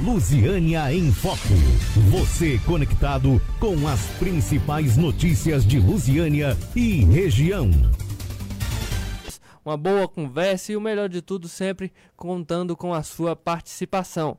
Lusiânia em Foco. Você conectado com as principais notícias de Lusiânia e região. Uma boa conversa e o melhor de tudo, sempre contando com a sua participação.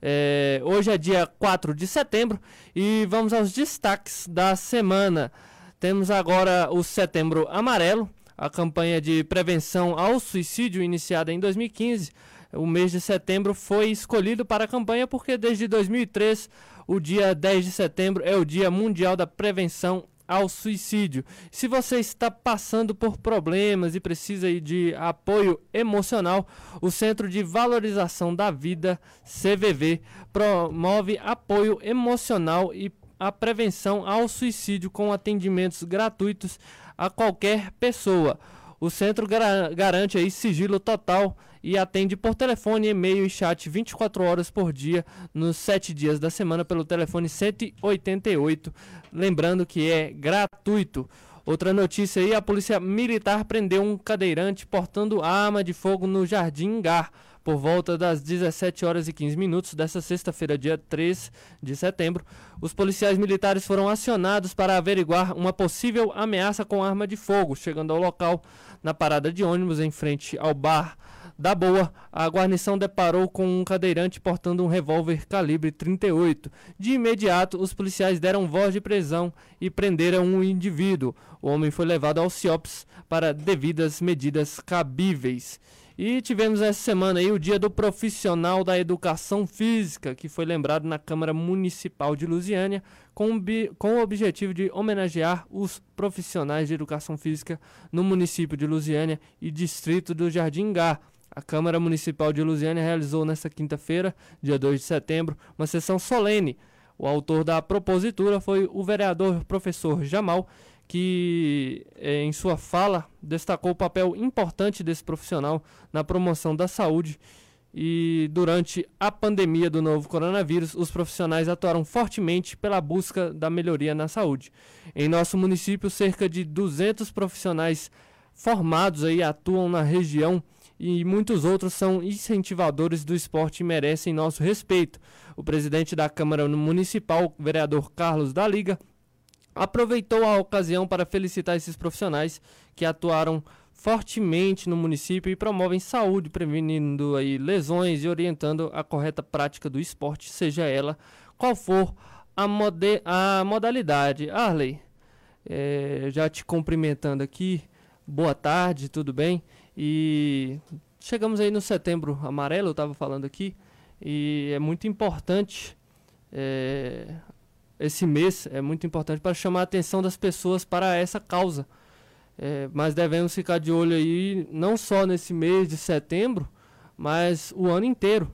É, hoje é dia 4 de setembro e vamos aos destaques da semana. Temos agora o Setembro Amarelo, a campanha de prevenção ao suicídio iniciada em 2015 o mês de setembro foi escolhido para a campanha porque desde 2003, o dia 10 de setembro é o Dia Mundial da Prevenção ao suicídio. Se você está passando por problemas e precisa de apoio emocional, o Centro de Valorização da Vida, CVV, promove apoio emocional e a prevenção ao suicídio com atendimentos gratuitos a qualquer pessoa. O centro garante aí sigilo total e atende por telefone, e-mail e chat 24 horas por dia, nos 7 dias da semana, pelo telefone 188. Lembrando que é gratuito. Outra notícia aí: a Polícia Militar prendeu um cadeirante portando arma de fogo no Jardim Gar por volta das 17 horas e 15 minutos dessa sexta-feira, dia 3 de setembro, os policiais militares foram acionados para averiguar uma possível ameaça com arma de fogo. Chegando ao local, na parada de ônibus em frente ao bar da Boa, a guarnição deparou com um cadeirante portando um revólver calibre 38. De imediato, os policiais deram voz de prisão e prenderam um indivíduo. O homem foi levado ao CIOPS para devidas medidas cabíveis. E tivemos essa semana aí o Dia do Profissional da Educação Física, que foi lembrado na Câmara Municipal de Lusiânia, com, com o objetivo de homenagear os profissionais de educação física no município de Lusiânia e distrito do Jardim Gá. A Câmara Municipal de Lusiânia realizou nesta quinta-feira, dia 2 de setembro, uma sessão solene. O autor da propositura foi o vereador professor Jamal, que eh, em sua fala destacou o papel importante desse profissional na promoção da saúde e durante a pandemia do novo coronavírus, os profissionais atuaram fortemente pela busca da melhoria na saúde. Em nosso município, cerca de 200 profissionais formados aí atuam na região e muitos outros são incentivadores do esporte e merecem nosso respeito. O presidente da Câmara Municipal, vereador Carlos da Liga, aproveitou a ocasião para felicitar esses profissionais que atuaram fortemente no município e promovem saúde, prevenindo aí lesões e orientando a correta prática do esporte, seja ela qual for a, a modalidade. Arley, é, já te cumprimentando aqui, boa tarde, tudo bem? E chegamos aí no setembro amarelo, eu estava falando aqui, e é muito importante é, esse mês é muito importante para chamar a atenção das pessoas para essa causa. É, mas devemos ficar de olho aí, não só nesse mês de setembro, mas o ano inteiro.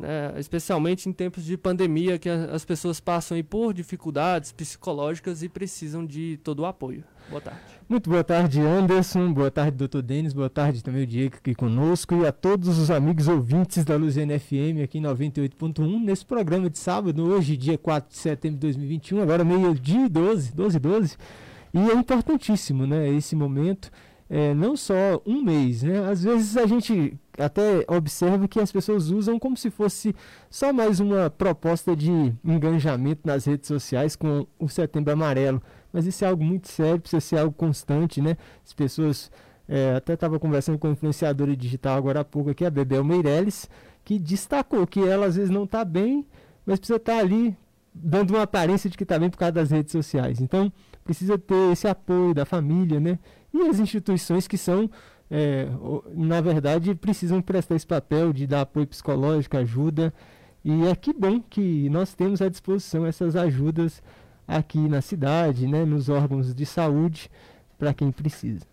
Né? Especialmente em tempos de pandemia, que as pessoas passam por dificuldades psicológicas e precisam de todo o apoio. Boa tarde. Muito boa tarde, Anderson. Boa tarde, doutor Denis. Boa tarde também o Diego aqui conosco e a todos os amigos ouvintes da Luziana FM aqui em 98.1 nesse programa de sábado, hoje, dia 4 de setembro de 2021, agora meio-dia 12, 12 12. E é importantíssimo, né, esse momento, é, não só um mês, né? Às vezes a gente até observa que as pessoas usam como se fosse só mais uma proposta de engajamento nas redes sociais com o Setembro Amarelo mas isso é algo muito sério, precisa ser algo constante, né? As pessoas. É, até estava conversando com a influenciadora digital agora há pouco aqui, a Bebel Meirelles, que destacou que ela às vezes não está bem, mas precisa estar tá ali dando uma aparência de que está bem por causa das redes sociais. Então, precisa ter esse apoio da família, né? E as instituições que são, é, na verdade, precisam prestar esse papel de dar apoio psicológico, ajuda. E é que bom que nós temos à disposição essas ajudas aqui na cidade, né, nos órgãos de saúde, para quem precisa.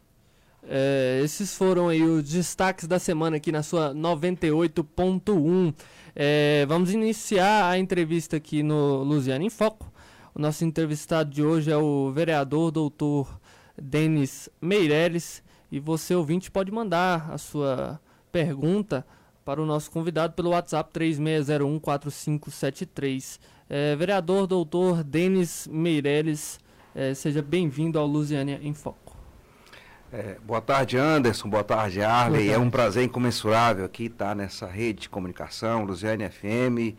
É, esses foram aí os destaques da semana aqui na sua 98.1. É, vamos iniciar a entrevista aqui no Luziano em Foco. O nosso entrevistado de hoje é o vereador doutor Denis Meireles. E você, ouvinte, pode mandar a sua pergunta para o nosso convidado pelo WhatsApp 36014573. É, vereador doutor Denis Meireles, é, seja bem-vindo ao Lusiânia em Foco. É, boa tarde, Anderson. Boa tarde, Arley. Boa tarde. É um prazer incomensurável aqui estar nessa rede de comunicação, Lusiânia FM.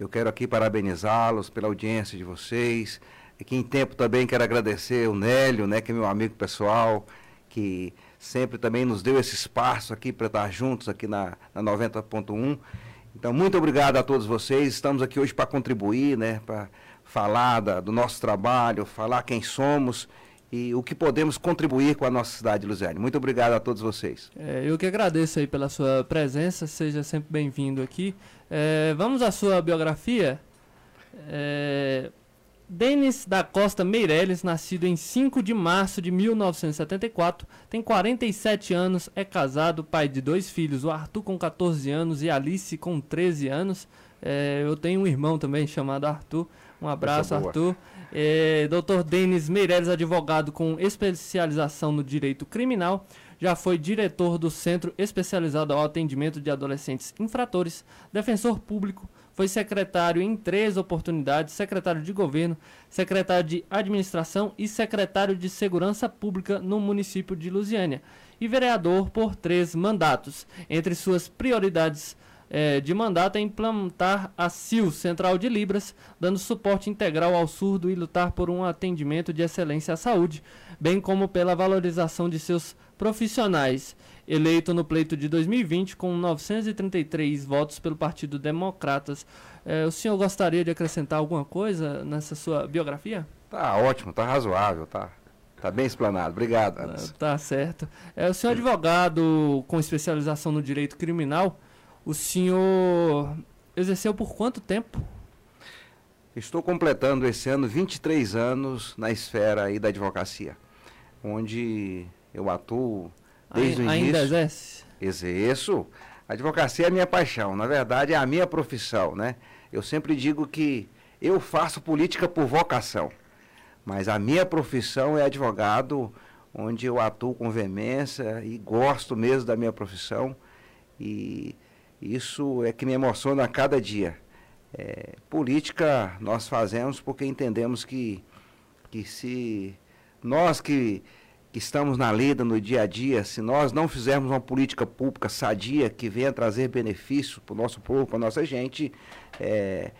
Eu quero aqui parabenizá-los pela audiência de vocês. Aqui em tempo também quero agradecer o Nélio, né, que é meu amigo pessoal, que sempre também nos deu esse espaço aqui para estar juntos aqui na, na 90.1. Então, muito obrigado a todos vocês. Estamos aqui hoje para contribuir, né, para falar da, do nosso trabalho, falar quem somos e o que podemos contribuir com a nossa cidade, Luziane. Muito obrigado a todos vocês. É, eu que agradeço aí pela sua presença, seja sempre bem-vindo aqui. É, vamos à sua biografia. É, Denis da Costa Meirelles, nascido em 5 de março de 1974, tem 47 anos, é casado, pai de dois filhos, o Arthur com 14 anos e Alice com 13 anos. É, eu tenho um irmão também chamado Arthur. Um abraço, Arthur. É, Dr. Denis Meirelles, advogado com especialização no direito criminal, já foi diretor do Centro Especializado ao Atendimento de Adolescentes Infratores, defensor público, foi secretário em três oportunidades, secretário de governo, secretário de administração e secretário de segurança pública no município de Lusiânia e vereador por três mandatos. Entre suas prioridades é, de mandato é implantar a CIL, Central de Libras, dando suporte integral ao surdo e lutar por um atendimento de excelência à saúde, bem como pela valorização de seus profissionais eleito no pleito de 2020 com 933 votos pelo Partido Democratas. É, o senhor gostaria de acrescentar alguma coisa nessa sua biografia? Tá ótimo, tá razoável, tá. Tá bem explanado. Obrigado, Anderson. Tá certo. É, o senhor é advogado com especialização no direito criminal, o senhor exerceu por quanto tempo? Estou completando esse ano 23 anos na esfera aí da advocacia, onde eu atuo Desde ainda, o início. Ainda exerce? Exerço. A advocacia é a minha paixão, na verdade é a minha profissão, né? Eu sempre digo que eu faço política por vocação, mas a minha profissão é advogado, onde eu atuo com veemência e gosto mesmo da minha profissão e isso é que me emociona a cada dia. É, política nós fazemos porque entendemos que, que se nós que que estamos na lida no dia a dia, se nós não fizermos uma política pública sadia que venha trazer benefício para o nosso povo, para a nossa gente, é,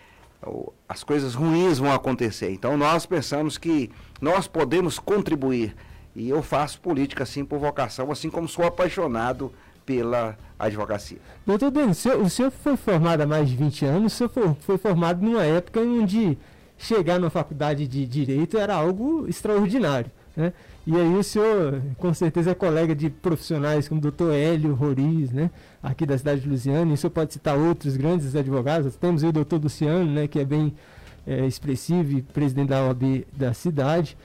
as coisas ruins vão acontecer. Então nós pensamos que nós podemos contribuir. E eu faço política assim por vocação, assim como sou apaixonado pela advocacia. Doutor Denis, o o senhor foi formado há mais de 20 anos, o senhor foi, foi formado numa época onde chegar na faculdade de Direito era algo extraordinário. Né? E aí o senhor, com certeza, é colega de profissionais como o doutor Hélio Roriz, né? Aqui da cidade de Lusiana, e o senhor pode citar outros grandes advogados. Temos o doutor Luciano, né? Que é bem é, expressivo e presidente da OAB da cidade.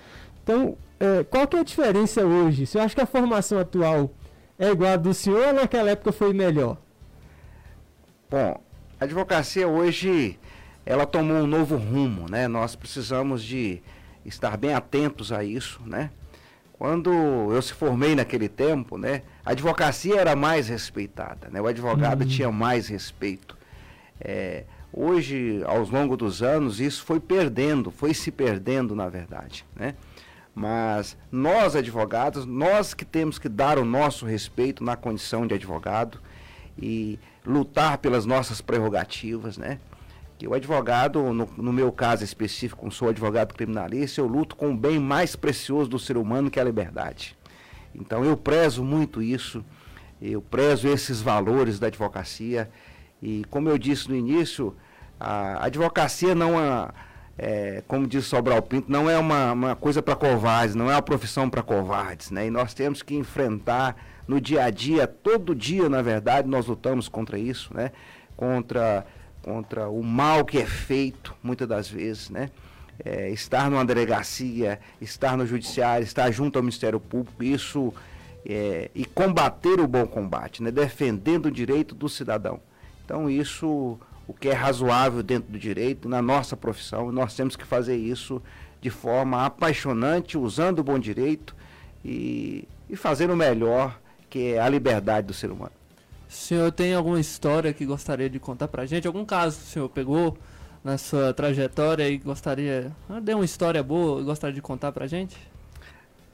Então, é, qual que é a diferença hoje? Você acha que a formação atual é igual a do senhor ou naquela época foi melhor? Bom, a advocacia hoje, ela tomou um novo rumo, né? Nós precisamos de estar bem atentos a isso, né? Quando eu se formei naquele tempo, né, a advocacia era mais respeitada, né, o advogado uhum. tinha mais respeito. É, hoje, ao longo dos anos, isso foi perdendo, foi se perdendo, na verdade, né? Mas nós, advogados, nós que temos que dar o nosso respeito na condição de advogado e lutar pelas nossas prerrogativas, né? Que o advogado, no, no, meu caso específico, como sou advogado criminalista, eu luto com o bem mais precioso do ser humano, que é a liberdade. Então eu prezo muito isso, eu prezo esses valores da advocacia. E como eu disse no início, a advocacia não é, é como diz Sobral Pinto, não é uma, uma coisa para covardes, não é uma profissão para covardes. Né? E nós temos que enfrentar no dia a dia, todo dia, na verdade, nós lutamos contra isso, né? contra contra o mal que é feito, muitas das vezes, né? É, estar numa delegacia, estar no judiciário, estar junto ao Ministério Público, isso é, e combater o bom combate, né? defendendo o direito do cidadão. Então isso, o que é razoável dentro do direito, na nossa profissão, nós temos que fazer isso de forma apaixonante, usando o bom direito e, e fazer o melhor, que é a liberdade do ser humano. O senhor tem alguma história que gostaria de contar pra gente? Algum caso que o senhor pegou na sua trajetória e gostaria. Ah, deu uma história boa e gostaria de contar pra gente?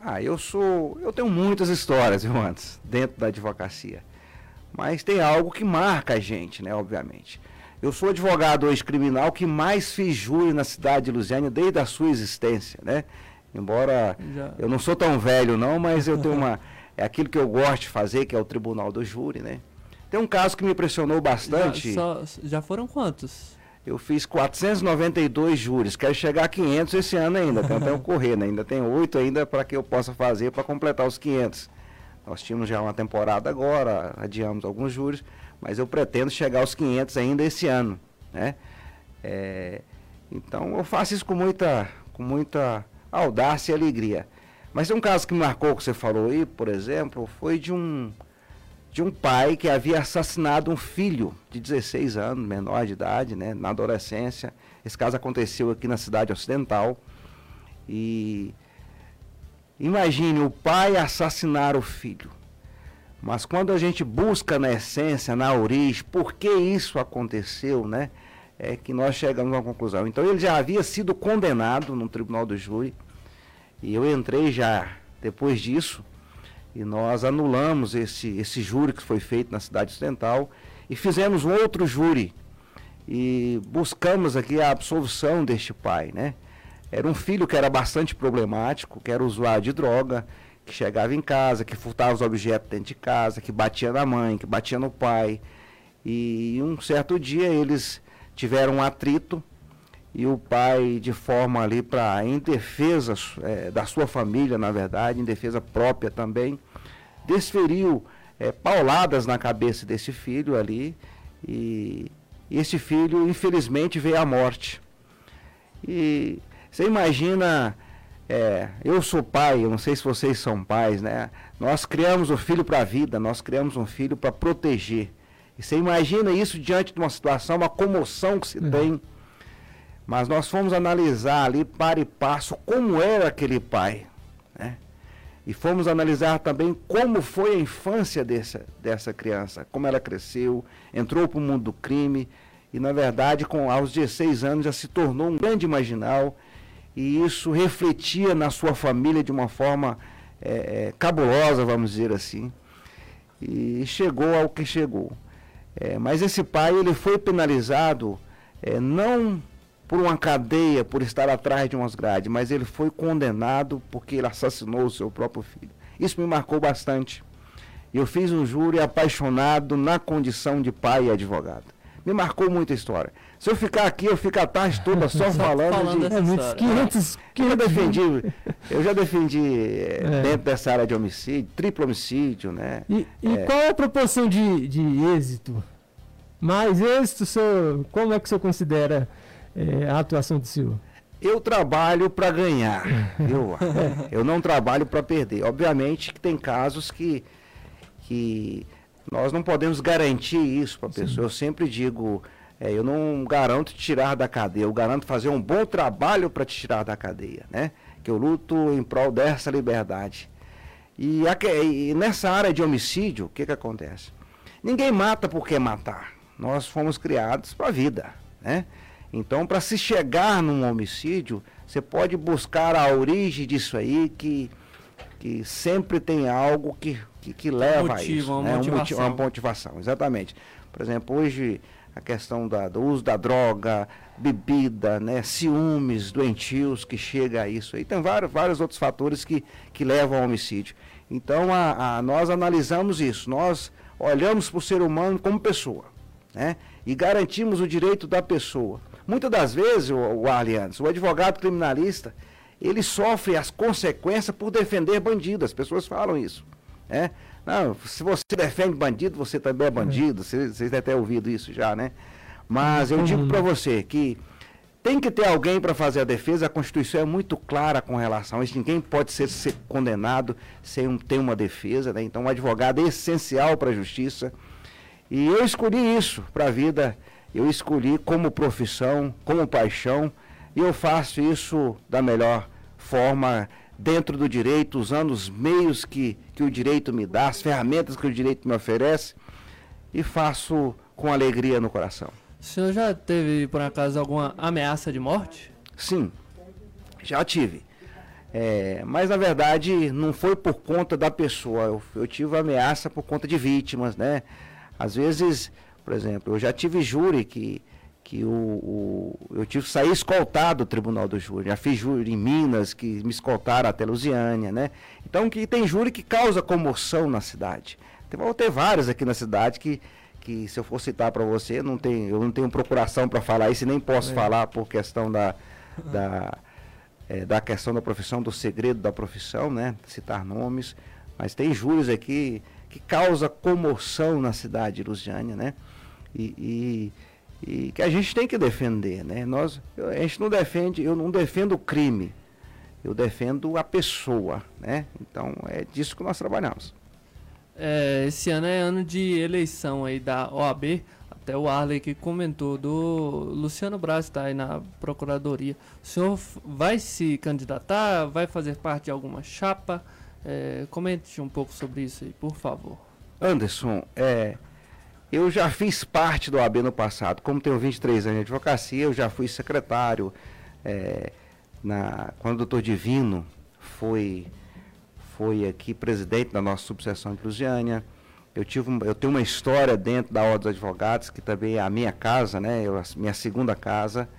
Ah, eu sou. Eu tenho muitas histórias, viu, antes, dentro da advocacia. Mas tem algo que marca a gente, né, obviamente. Eu sou advogado hoje criminal que mais fiz júri na cidade de Lusiânia desde a sua existência, né? Embora Já. eu não sou tão velho não, mas eu tenho uma é aquilo que eu gosto de fazer, que é o tribunal do júri, né? Tem um caso que me impressionou bastante. Já, só- já foram quantos? Eu fiz 492 júris, quero chegar a 500 esse ano ainda, tentando correr, né? Ainda tem oito ainda para que eu possa fazer para completar os 500. Nós tínhamos já uma temporada agora, adiamos alguns júris, mas eu pretendo chegar aos 500 ainda esse ano, né? É, então eu faço isso com muita, com muita audácia e alegria. Mas tem um caso que me marcou que você falou aí, por exemplo, foi de um de um pai que havia assassinado um filho de 16 anos, menor de idade, né, na adolescência. Esse caso aconteceu aqui na cidade ocidental. E imagine o pai assassinar o filho. Mas quando a gente busca na essência, na origem, por que isso aconteceu, né? É que nós chegamos a uma conclusão. Então ele já havia sido condenado no tribunal do júri. E eu entrei já depois disso. E nós anulamos esse, esse júri que foi feito na cidade ocidental e fizemos um outro júri. E buscamos aqui a absolvição deste pai, né? Era um filho que era bastante problemático, que era usuário de droga, que chegava em casa, que furtava os objetos dentro de casa, que batia na mãe, que batia no pai. E um certo dia eles tiveram um atrito e o pai, de forma ali para em defesa eh, da sua família, na verdade, em defesa própria também, desferiu eh, pauladas na cabeça desse filho ali e esse filho, infelizmente, veio à morte. E você imagina, é, eu sou pai, eu não sei se vocês são pais, né? Nós criamos o filho para a vida, nós criamos um filho para proteger. E você imagina isso diante de uma situação, uma comoção que se Uhum. tem. Mas nós fomos analisar ali, para e passo, como era aquele pai. Né? E fomos analisar também como foi a infância dessa, dessa criança, como ela cresceu, entrou para o mundo do crime e, na verdade, com, aos 16 anos já se tornou um grande marginal e isso refletia na sua família de uma forma eh, eh, cabulosa, vamos dizer assim. E chegou ao que chegou. Eh, mas esse pai ele foi penalizado eh, não por uma cadeia, por estar atrás de umas grades, mas ele foi condenado porque ele assassinou o seu próprio filho. Isso me marcou bastante. Eu fiz um júri apaixonado na condição de pai e advogado. Me marcou muito a história. Se eu ficar aqui, eu fico a tarde toda só falando, falando de. É muitos história. 500, Eu já 500 defendi, eu já defendi eh, É. dentro dessa área de homicídio, triplo homicídio, né? E, e É. qual é a proporção de, de êxito? Mais êxito, senhor, como é que o senhor considera eh, a atuação do senhor? Eu trabalho para ganhar. Eu, eu não trabalho para perder. Obviamente que tem casos que, que nós não podemos garantir isso para a pessoa. Eu sempre digo, é, eu não garanto te tirar da cadeia, eu garanto fazer um bom trabalho para te tirar da cadeia, né? Que eu luto em prol dessa liberdade. E, aque- e nessa área de homicídio, o que, que acontece? Ninguém mata por quer matar. Nós fomos criados para a vida, né? Então, para se chegar num homicídio, você pode buscar a origem disso aí, que, que sempre tem algo que, que, que leva a motivo, isso. uma né? Moti- motivação. uma motivação, exatamente. Por exemplo, hoje a questão da- do uso da droga, bebida, né, ciúmes doentios que chega a isso aí. Tem vários, vários outros fatores que, que levam ao homicídio. Então, a, a- nós analisamos isso, nós olhamos para o ser humano como pessoa, né? E garantimos o direito da pessoa. Muitas das vezes, o, o Arlianes, o advogado criminalista, ele sofre as consequências por defender bandido. As pessoas falam isso. Né? Não, se você defende bandido, você também é bandido. Vocês devem ter ouvido isso já, né? Mas eu digo para você que tem que ter alguém para fazer a defesa. A Constituição é muito clara com relação a isso. Ninguém pode ser, ser condenado sem um- ter uma defesa. Né? Então, o advogado é essencial para a justiça. E eu escolhi isso para a vida. Eu escolhi como profissão, como paixão. E eu faço isso da melhor forma, dentro do direito, usando os meios que, que o direito me dá, as ferramentas que o direito me oferece. E faço com alegria no coração. O senhor já teve, por acaso, alguma ameaça de morte? Sim, já tive. É, mas na verdade não foi por conta da pessoa. Eu, eu tive ameaça por conta de vítimas, né? Às vezes Por exemplo, eu já tive júri que, que o, o eu tive que sair escoltado do tribunal do júri. Já fiz júri em Minas, que me escoltaram até Lusiânia, né? Então, que tem júri que causa comoção na cidade. Tem, vou ter vários aqui na cidade que, que se eu for citar para você, não tem, eu não tenho procuração para falar isso e nem posso é. falar por questão da, da, é, da questão da profissão, do segredo da profissão, né? Citar nomes. Mas tem júris aqui que causa comoção na cidade de Lusiânia, né? E, e, e, que a gente tem que defender, né? Nós, a gente não defende, eu não defendo o crime, eu defendo a pessoa, né? Então é disso que nós trabalhamos. É, esse ano é ano de eleição aí da OAB, até o Arley que comentou do Luciano Braz está aí na procuradoria. O senhor vai se candidatar? Vai fazer parte de alguma chapa? É, comente um pouco sobre isso aí, por favor. Anderson, é, eu já fiz parte do AB no passado. Como tenho 23 anos de advocacia, eu já fui secretário. É, na, quando o doutor Divino foi, foi aqui presidente da nossa subseção de Lusiânia, eu, tive, eu tenho uma história dentro da Ordem dos Advogados, que também é a minha casa, né, eu, a minha segunda casa.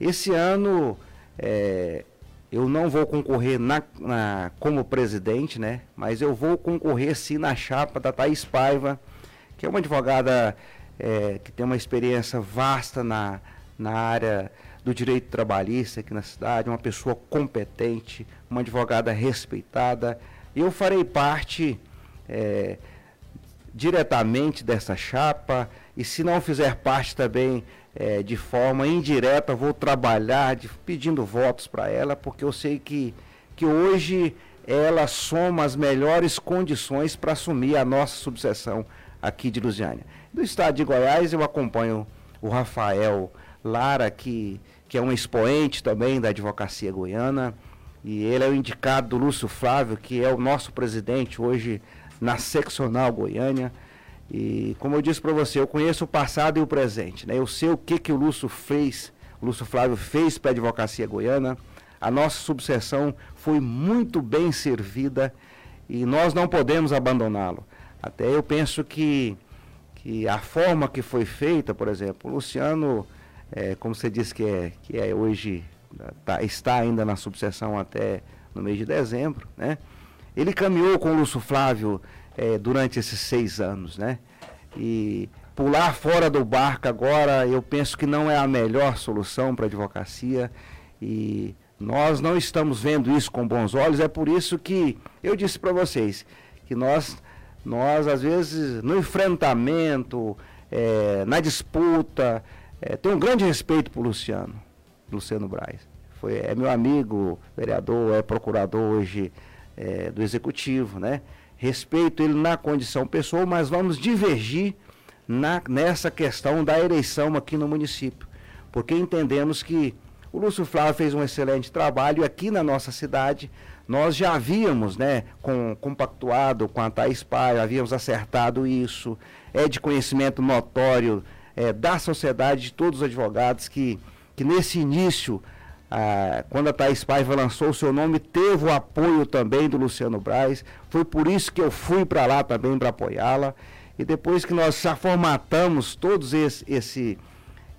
Esse ano, é, eu não vou concorrer na, na, como presidente, né? Mas eu vou concorrer sim na chapa da Thaís Paiva, que é uma advogada é, que tem uma experiência vasta na, na área do direito trabalhista aqui na cidade, uma pessoa competente, uma advogada respeitada. Eu farei parte é, diretamente dessa chapa e se não fizer parte também é, de forma indireta, vou trabalhar de, pedindo votos para ela, porque eu sei que, que hoje ela soma as melhores condições para assumir a nossa subseção aqui de Lusiânia. Do estado de Goiás, eu acompanho o Rafael Lara, que, que é um expoente também da advocacia goiana, e ele é o indicado do Lúcio Flávio, que é o nosso presidente hoje na seccional Goiânia. E como eu disse para você, eu conheço o passado e o presente. Né? Eu sei o que, que o Lúcio fez, o Lúcio Flávio fez para a advocacia goiana. A nossa subseção foi muito bem servida e nós não podemos abandoná-lo. Até eu penso que, que a forma que foi feita, por exemplo, o Luciano, é, como você disse que é, que é hoje, tá, está ainda na subseção até no mês de dezembro, né? Ele caminhou com o Lúcio Flávio é, durante esses seis anos, né? E pular fora do barco agora, eu penso que não é a melhor solução para a advocacia e nós não estamos vendo isso com bons olhos. É por isso que eu disse para vocês que nós, nós às vezes no enfrentamento, é, na disputa, é, tenho um grande respeito por Luciano, Luciano Braz. Foi, é meu amigo, vereador, é procurador hoje é, do executivo, né? respeito ele na condição pessoa, mas vamos divergir na, nessa questão da eleição aqui no município, porque entendemos que o Lúcio Flávio fez um excelente trabalho aqui na nossa cidade. Nós já havíamos né, com, compactuado com a Thais Pai, havíamos acertado isso. É de conhecimento notório é, da sociedade, de todos os advogados, que, que nesse início ah, quando a Thaís Paiva lançou o seu nome, teve o apoio também do Luciano Braz. Foi por isso que eu fui para lá também para apoiá-la. E depois que nós já formatamos todos esse, esse,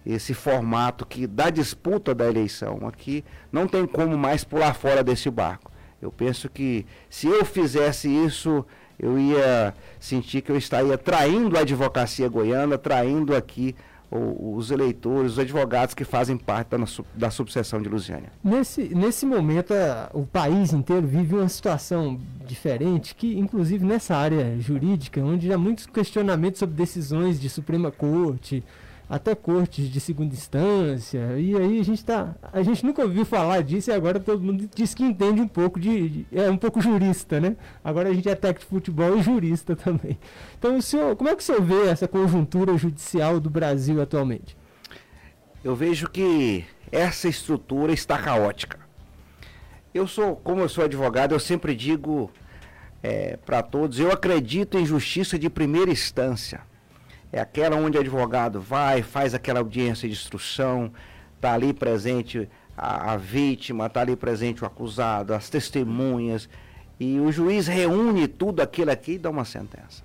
esse formato que da disputa da eleição aqui, não tem como mais pular fora desse barco. Eu penso que se eu fizesse isso, eu ia sentir que eu estaria traindo a advocacia goiana, traindo aqui os eleitores, os advogados que fazem parte da, da subseção de Lusiânia. Nesse, nesse momento, o país inteiro vive uma situação diferente, que inclusive nessa área jurídica, onde há muitos questionamentos sobre decisões de Suprema Corte, até cortes de segunda instância. E aí a gente tá, a gente nunca ouviu falar disso e agora todo mundo diz que entende um pouco de, de é um pouco jurista, né? Agora a gente é técnico de futebol e jurista também. Então, o senhor, como é que o senhor vê essa conjuntura judicial do Brasil atualmente? Eu vejo que essa estrutura está caótica. Eu sou, como eu sou advogado, eu sempre digo é, para todos, eu acredito em justiça de primeira instância é aquela onde o advogado vai, faz aquela audiência de instrução, está ali presente a, a vítima, está ali presente o acusado, as testemunhas, e o juiz reúne tudo aquilo aqui e dá uma sentença.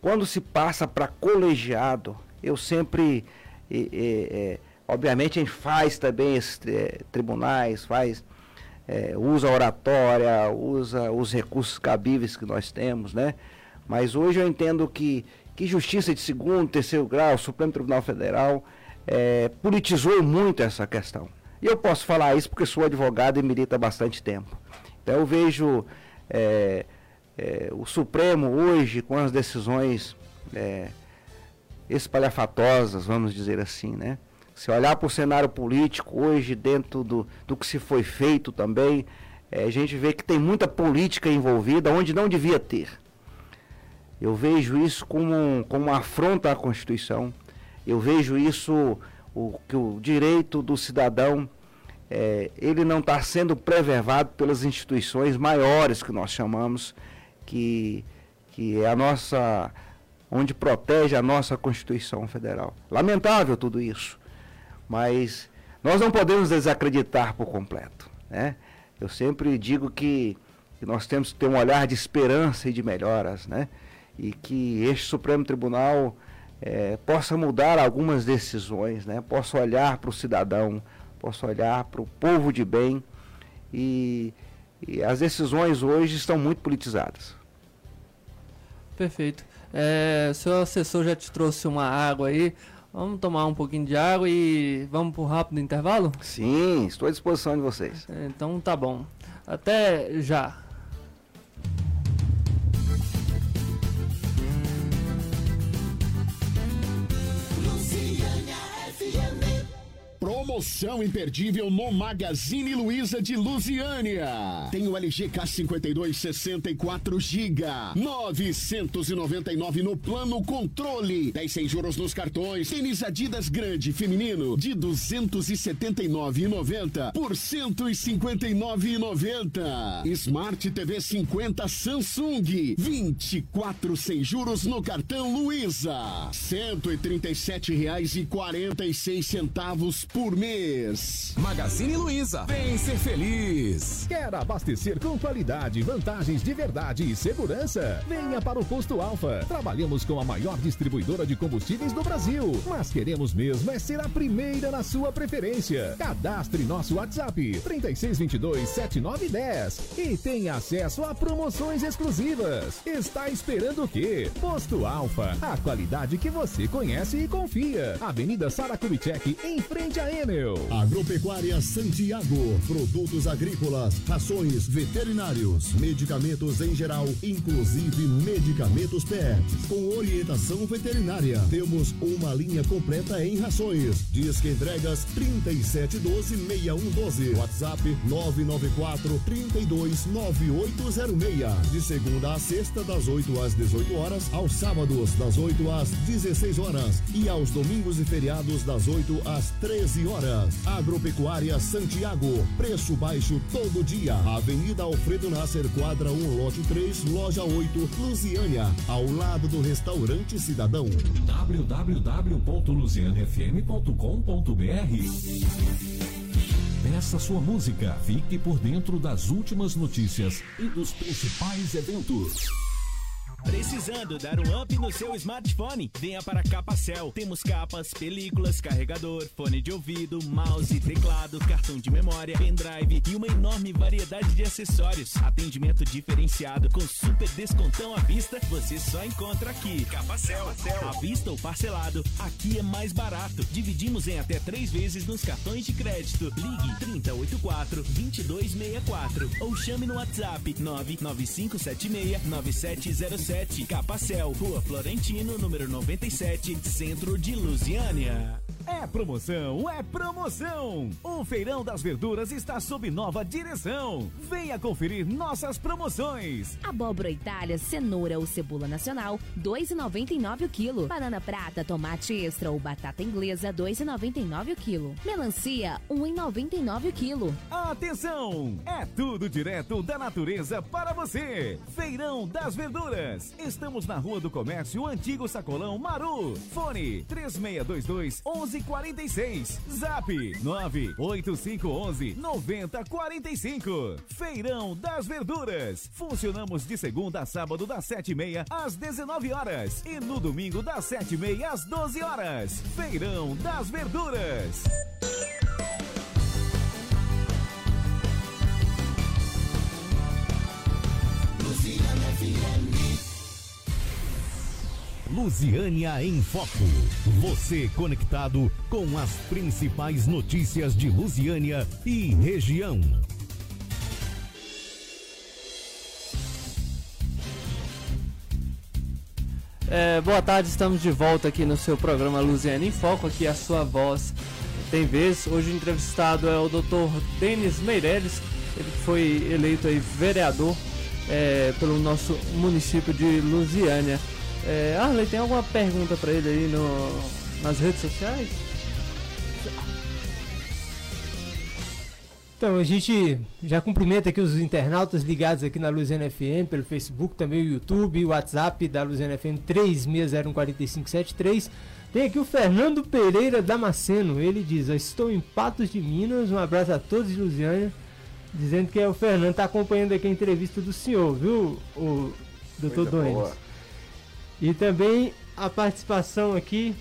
Quando se passa para colegiado, eu sempre, obviamente, a gente faz também esses tribunais, faz é, usa a oratória, usa os recursos cabíveis que nós temos, né? Mas hoje eu entendo que, que justiça de segundo, terceiro grau, Supremo Tribunal Federal, é, politizou muito essa questão. E eu posso falar isso porque sou advogado e milito há bastante tempo. Então eu vejo é, é, o Supremo hoje com as decisões é, espalhafatosas, vamos dizer assim, né? Se olhar para o cenário político hoje, dentro do, do que se foi feito também, é, a gente vê que tem muita política envolvida onde não devia ter. Eu vejo isso como, um, como uma afronta à Constituição. Eu vejo isso, o, que o direito do cidadão, é, ele não está sendo preservado pelas instituições maiores que nós chamamos, que, que é a nossa, onde protege a nossa Constituição Federal. Lamentável tudo isso. Mas nós não podemos desacreditar por completo. Né? Eu sempre digo que, que nós temos que ter um olhar de esperança e de melhoras, né? E que este Supremo Tribunal é, possa mudar algumas decisões, né? possa olhar para o cidadão, possa olhar para o povo de bem. E, e, as decisões hoje estão muito politizadas. Perfeito. É, seu assessor já te trouxe uma água aí. Vamos tomar um pouquinho de água e vamos para um rápido intervalo? Sim, estou à disposição de vocês. Então tá bom. Até já. Promoção imperdível no Magazine Luiza de Lusiânia. Tem o LG K52 64 GB, 999 no plano controle, 10 sem juros nos cartões. Tênis Adidas grande feminino de 279,90 por 159,90. Smart TV 50 Samsung, 24 sem juros no cartão Luiza, 137 reais e 46 centavos por mês mês. Magazine Luiza, vem ser feliz. Quer abastecer com qualidade, vantagens de verdade e segurança? Venha para o Posto Alfa. Trabalhamos com a maior distribuidora de combustíveis do Brasil, mas queremos mesmo é ser a primeira na sua preferência. Cadastre nosso WhatsApp 36227910 e tenha acesso a promoções exclusivas. Está esperando o quê? Posto Alfa, a qualidade que você conhece e confia. Avenida Sara Kubitschek, em frente a Enel. Agropecuária Santiago. Produtos agrícolas, rações, veterinários, medicamentos em geral, inclusive medicamentos pets. Com orientação veterinária. Temos uma linha completa em rações. Disque entregas 3712-6112. WhatsApp 994 329806. De segunda a sexta, das 8 às 18 horas, aos sábados, das 8 às 16 horas. E aos domingos e feriados, das 8 às 13 horas. Agropecuária Santiago. Preço baixo todo dia. Avenida Alfredo Nasser, quadra 1, lote 3, loja 8, Lusiânia. Ao lado do restaurante Cidadão. www.lusianafm.com.br Peça sua música. Fique por dentro das últimas notícias e dos principais eventos. Precisando dar um up no seu smartphone? Venha para Capacel. Temos capas, películas, carregador, fone de ouvido, mouse, teclado, cartão de memória, pendrive e uma enorme variedade de acessórios. Atendimento diferenciado com super descontão à vista, você só encontra aqui. Capacel. À vista ou parcelado, aqui é mais barato. Dividimos em até três vezes nos cartões de crédito. Ligue 3084 2264 ou chame no WhatsApp 99576 9707 sete, Capacel, Rua Florentino, número 97, Centro de Lusiânia. É promoção, é promoção! O Feirão das Verduras está sob nova direção. Venha conferir nossas promoções. Abóbora Itália, cenoura ou cebola nacional, 2,99 o quilo. Banana prata, tomate extra ou batata inglesa, 2,99 o quilo. Melancia, 1,99 o quilo. Atenção! É tudo direto da natureza para você. Feirão das Verduras. Estamos na Rua do Comércio, Antigo Sacolão, Maru. Fone 3622 11 1346. Zap 98511 9045. Feirão das Verduras. Funcionamos de segunda a sábado das 7h30 às 19 horas e no domingo das 7h30 às 12 horas. Feirão das Verduras. Lusiânia em Foco. Você conectado com as principais notícias de Lusiânia e região. É, boa tarde, estamos de volta aqui no seu programa Luziana em Foco, aqui a sua voz tem vez. Hoje o entrevistado é o Dr. Denis Meireles, ele foi eleito aí vereador é, pelo nosso município de Lusiânia. É, Arley, tem alguma pergunta para ele aí no, nas redes sociais? Então, a gente já cumprimenta aqui os internautas ligados aqui na Luziana FM, pelo Facebook, também o YouTube, o WhatsApp da Luziana FM 36014573. Tem aqui o Fernando Pereira Damasceno, ele diz, estou em Patos de Minas, um abraço a todos de Luziana, dizendo que é o Fernando, está acompanhando aqui a entrevista do senhor, viu, o doutor Doentes. E também a participação aqui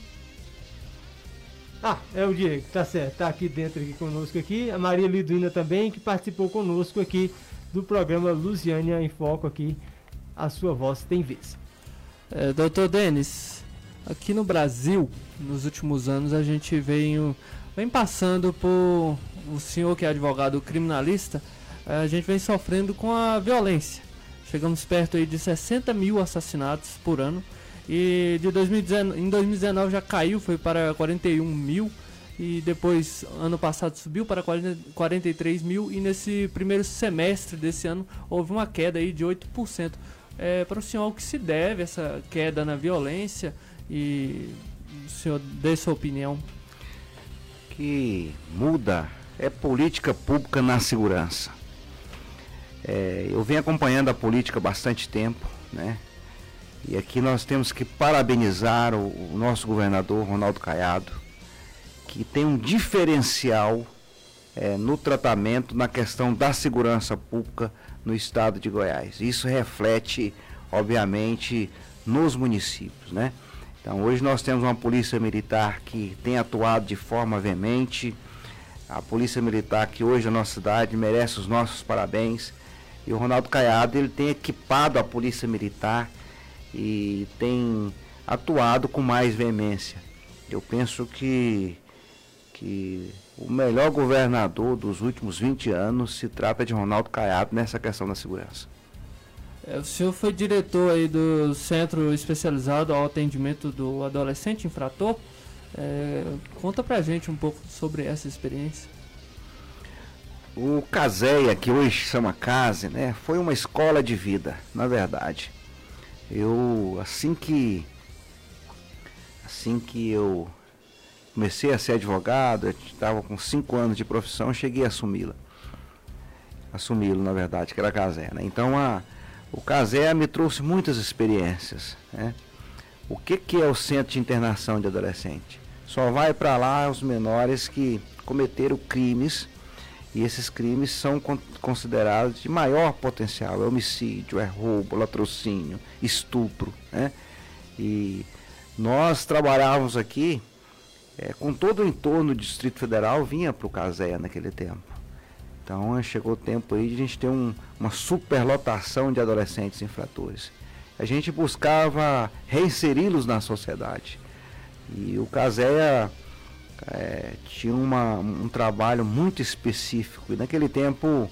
ah, é o Diego, tá certo, tá aqui dentro aqui conosco aqui. A Maria Liduína também, que participou conosco aqui do programa Lusiânia em Foco aqui. A sua voz tem vez. É, doutor Denis, aqui no Brasil, nos últimos anos, a gente vem, vem passando por o senhor que é advogado criminalista, a gente vem sofrendo com a violência. Chegamos perto aí de 60 mil assassinatos por ano. E de 2019, em 2019 já caiu, foi para 41 mil. E depois, ano passado, subiu para 40, 43 mil. E nesse primeiro semestre desse ano, houve uma queda aí de 8%. É, para o senhor, o que se deve essa queda na violência? E o senhor dê sua opinião. Que muda é política pública na segurança. É, eu venho acompanhando a política bastante tempo, né? E aqui nós temos que parabenizar o, o nosso governador Ronaldo Caiado, que tem um diferencial é, no tratamento na questão da segurança pública no estado de Goiás. Isso reflete, obviamente, nos municípios, né? Então hoje nós temos uma polícia militar que tem atuado de forma veemente, a polícia militar que hoje a nossa cidade merece os nossos parabéns. E o Ronaldo Caiado ele tem equipado a polícia militar e tem atuado com mais veemência. Eu penso que, que o melhor governador dos últimos 20 anos se trata de Ronaldo Caiado nessa questão da segurança. É, o senhor foi diretor aí do Centro Especializado ao Atendimento do Adolescente Infrator. É, conta pra gente um pouco sobre essa experiência. O Caseia, que hoje chama Case, né, foi uma escola de vida, na verdade. Eu assim que assim que eu comecei a ser advogado, estava com cinco anos de profissão, cheguei a assumi-la. Assumi-lo, na verdade, que era a Casé. Né? Então a, o Casé me trouxe muitas experiências. Né? O que, que é o centro de internação de adolescente? Só vai para lá os menores que cometeram crimes e esses crimes são considerados de maior potencial. É homicídio, é roubo, latrocínio, estupro. Né? E nós trabalhávamos aqui é, com todo o entorno do Distrito Federal, vinha para o Casé naquele tempo. Então chegou o tempo aí de a gente ter um, uma superlotação de adolescentes infratores. A gente buscava reinseri-los na sociedade. E o Caséia é, tinha uma, um trabalho muito específico. E naquele tempo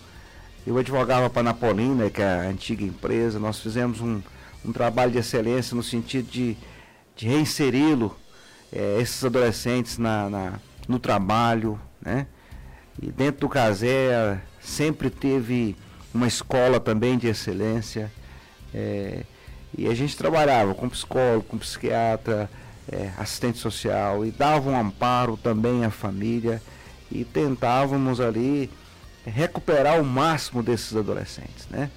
eu advogava para a Napolina, que é a antiga empresa, nós fizemos um, um trabalho de excelência no sentido de, de reinseri-lo, é, esses adolescentes na, na, no trabalho, né? E dentro do Casé sempre teve uma escola também de excelência. É, e a gente trabalhava com psicólogo, com psiquiatra, é, assistente social e dava um amparo também à família e tentávamos ali recuperar o máximo desses adolescentes, né?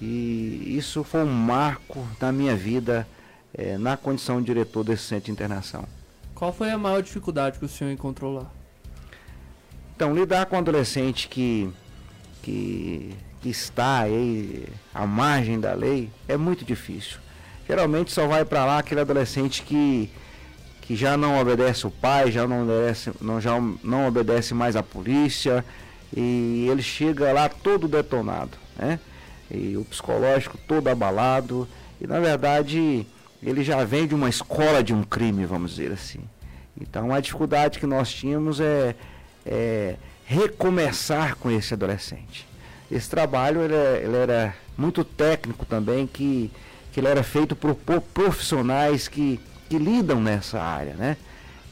E isso foi um marco na minha vida é, na condição de diretor desse centro de internação. Qual foi a maior dificuldade que o senhor encontrou lá? Então, lidar com um adolescente que, que, que está aí à margem da lei é muito difícil. Geralmente só vai para lá aquele adolescente que, que já não obedece o pai, já não obedece, não, já não obedece mais a polícia, e ele chega lá todo detonado, né? E o psicológico todo abalado, e na verdade ele já vem de uma escola de um crime, vamos dizer assim. Então a dificuldade que nós tínhamos é, é recomeçar com esse adolescente. Esse trabalho ele, é, ele, era muito técnico também, que, que ele era feito por, profissionais que, que lidam nessa área, né?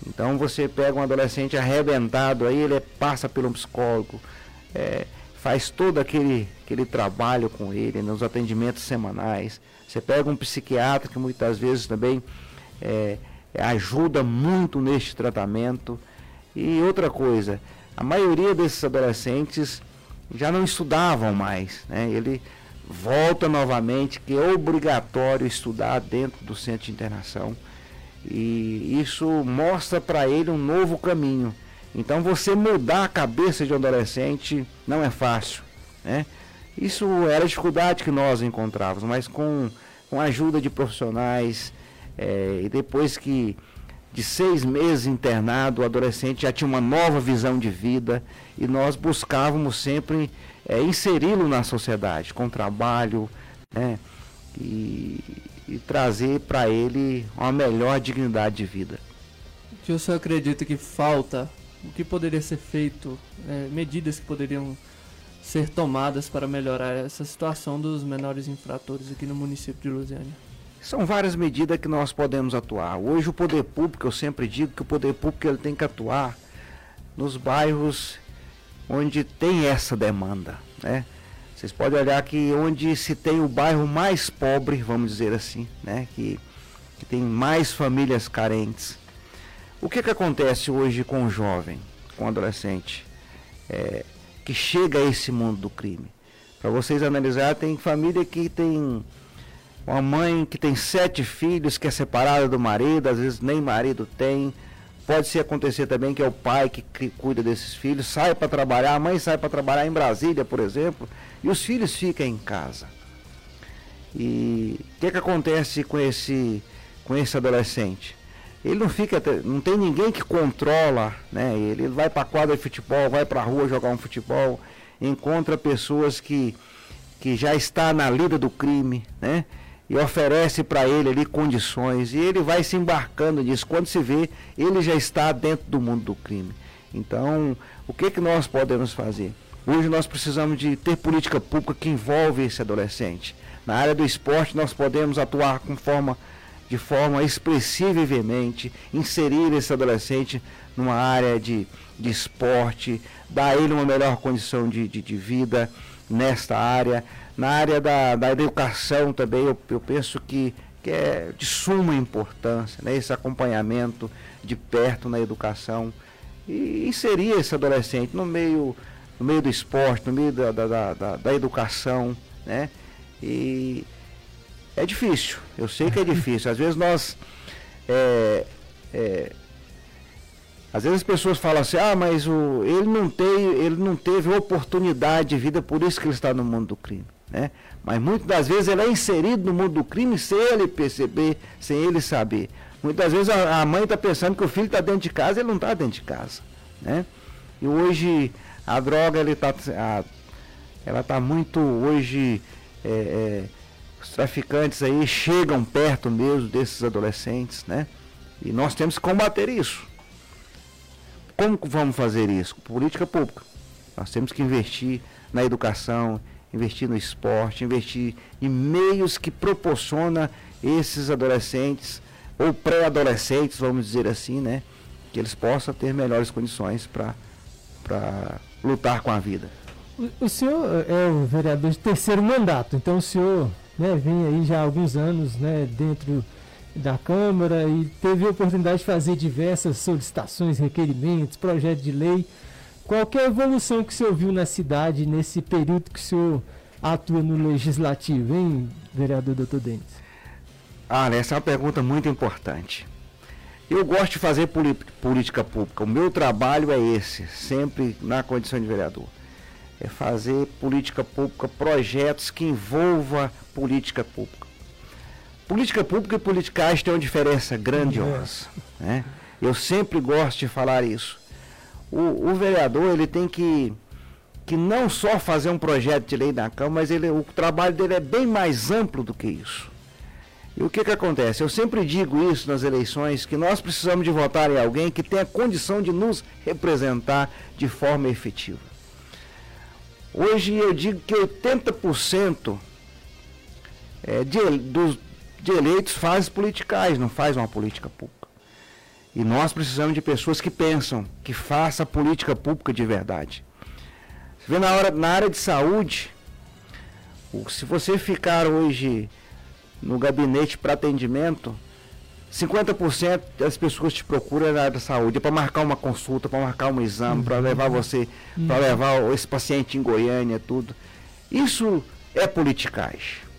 Então você pega um adolescente arrebentado, aí ele passa um psicólogo, é, faz todo aquele, aquele trabalho com ele nos atendimentos semanais. Você pega um psiquiatra que muitas vezes também é, ajuda muito neste tratamento. E outra coisa, a maioria desses adolescentes já não estudavam mais. Né? Ele volta novamente, que é obrigatório estudar dentro do centro de internação. E isso mostra para ele um novo caminho. Então você mudar a cabeça de um adolescente não é fácil. Né? Isso era a dificuldade que nós encontrávamos, mas com, com a ajuda de profissionais, é, e depois que de seis meses internado, o adolescente já tinha uma nova visão de vida e nós buscávamos sempre é, inseri-lo na sociedade, com trabalho, né? E, e trazer para ele uma melhor dignidade de vida. O que o senhor acredita que falta? O que poderia ser feito? É, medidas que poderiam ser tomadas para melhorar essa situação dos menores infratores aqui no município de Lusiânia? São várias medidas que nós podemos atuar. Hoje o poder público, eu sempre digo que o poder público ele tem que atuar nos bairros onde tem essa demanda, né? Vocês podem olhar que onde se tem o bairro mais pobre, vamos dizer assim, né? Que, que tem mais famílias carentes. O que, que acontece hoje com o jovem, com o adolescente, é, que chega a esse mundo do crime? Para vocês analisar, tem família que tem uma mãe que tem sete filhos, que é separada do marido, às vezes nem marido tem. Pode ser acontecer também que é o pai que, cuida desses filhos, sai para trabalhar, a mãe sai para trabalhar em Brasília, por exemplo, e os filhos ficam em casa. E o que, que acontece com esse, com esse adolescente? Ele não fica, não tem ninguém que controla, né? Ele, vai para quadra de futebol, vai para a rua jogar um futebol, encontra pessoas que, que já está na lida do crime, né? E oferece para ele ali condições e ele vai se embarcando nisso. Quando se vê, ele já está dentro do mundo do crime. Então, o que, que nós podemos fazer? Hoje nós precisamos de ter política pública que envolve esse adolescente. Na área do esporte nós podemos atuar com forma, de forma expressiva e veemente, inserir esse adolescente numa área de, de esporte, dar a ele uma melhor condição de, de, de vida nesta área na área da, da educação também, eu, eu penso que, que é de suma importância, né? esse acompanhamento de perto na educação e inserir esse adolescente no meio, no meio do esporte, no meio da, da, da, da educação, né? E é difícil, eu sei que é difícil. Às vezes nós. É, é, às vezes as pessoas falam assim, ah, mas o, ele, não tem, ele não teve oportunidade de vida, por isso que ele está no mundo do crime. Né? Mas muitas das vezes ele é inserido no mundo do crime sem ele perceber, sem ele saber. Muitas vezes a, a mãe está pensando que o filho está dentro de casa e ele não está dentro de casa. Né? E hoje a droga ele tá, a, ela está muito hoje. É, é, os traficantes aí chegam perto mesmo desses adolescentes, né? E nós temos que combater isso. Como vamos fazer isso? Política pública. Nós temos que investir na educação, investir no esporte, investir em meios que proporciona esses adolescentes ou pré-adolescentes, vamos dizer assim, né, que eles possam ter melhores condições para lutar com a vida. O, o, senhor é o vereador de terceiro mandato, então o senhor né, vem aí já há alguns anos né, dentro da Câmara e teve a oportunidade de fazer diversas solicitações, requerimentos, projetos de lei. Qual é a evolução que o senhor viu na cidade nesse período que o senhor atua no legislativo, hein, vereador doutor Denis? Ah, essa é uma pergunta muito importante. Eu gosto de fazer política pública. O meu trabalho é esse, sempre na condição de vereador. É fazer política pública, projetos que envolva política pública. Política pública e politicagem tem uma diferença grandiosa. Né? Eu sempre gosto de falar isso. O, o, vereador ele tem que, que não só fazer um projeto de lei na Câmara, mas ele, o trabalho dele é bem mais amplo do que isso. E o que, que acontece? Eu sempre digo isso nas eleições, que nós precisamos de votar em alguém que tenha condição de nos representar de forma efetiva. Hoje eu digo que 80% é, de, dos, de eleitos faz politicais, não faz uma política pública. E nós precisamos de pessoas que pensam, que façam política pública de verdade. Você vê na, hora, na área de saúde, se você ficar hoje no gabinete para atendimento, 50% das pessoas te procuram na área da saúde para marcar uma consulta, para marcar um exame, para levar você, para uhum. levar esse paciente em Goiânia, tudo. Isso é politicagem.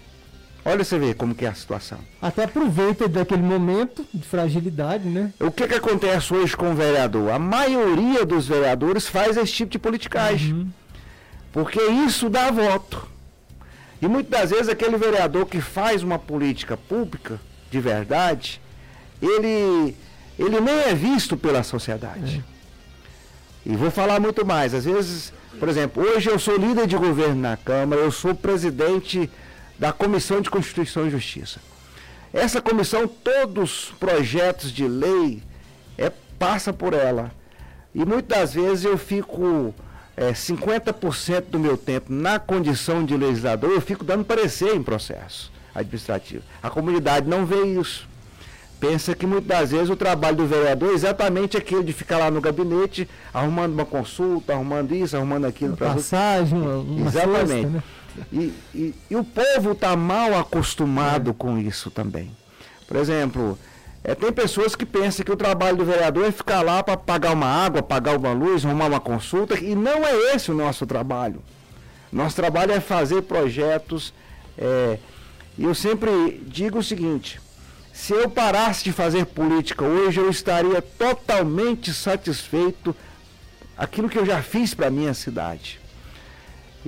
Olha você ver como que é a situação. Até aproveita daquele momento de fragilidade, né? O que que acontece hoje com o vereador? A maioria dos vereadores faz esse tipo de politicagem. Uhum. Porque isso dá voto. E muitas das vezes aquele vereador que faz uma política pública de verdade, ele, ele nem é visto pela sociedade. É. E vou falar muito mais. Às vezes, por exemplo, hoje eu sou líder de governo na Câmara, eu sou presidente da Comissão de Constituição e Justiça. Essa comissão, todos os projetos de lei é, passa por ela. E muitas vezes eu fico é, 50% do meu tempo na condição de legislador, eu fico dando parecer em processo administrativo. A comunidade não vê isso. Pensa que muitas das vezes o trabalho do vereador é exatamente aquele de ficar lá no gabinete, arrumando uma consulta, arrumando isso, arrumando aquilo. Uma passagem, uma, Exatamente. né? E, e, e, o povo está mal acostumado com isso também. Por exemplo, é, tem pessoas que pensam que o trabalho do vereador é ficar lá para pagar uma água, pagar uma luz, arrumar uma consulta, e não é esse o nosso trabalho. Nosso trabalho é fazer projetos. É, e eu sempre digo o seguinte: se eu parasse de fazer política hoje, eu estaria totalmente satisfeito aquilo que eu já fiz para a minha cidade.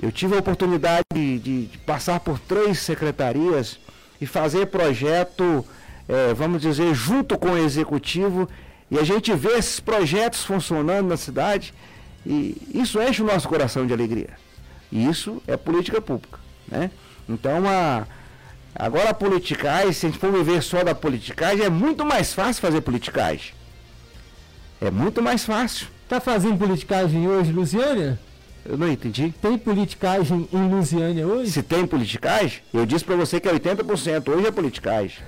Eu tive a oportunidade de, de, passar por três secretarias e fazer projeto é, vamos dizer, junto com o executivo, e a gente vê esses projetos funcionando na cidade, e isso enche o nosso coração de alegria. E isso é política pública. Né? Então, a, agora a politicagem, se a gente for viver só da politicagem, é muito mais fácil fazer politicagem. É muito mais fácil. Tá fazendo politicagem hoje, Luciana? Eu não entendi. Tem politicagem em Lusiânia hoje? Se tem politicagem, eu disse para você que é 80%. Hoje é politicagem.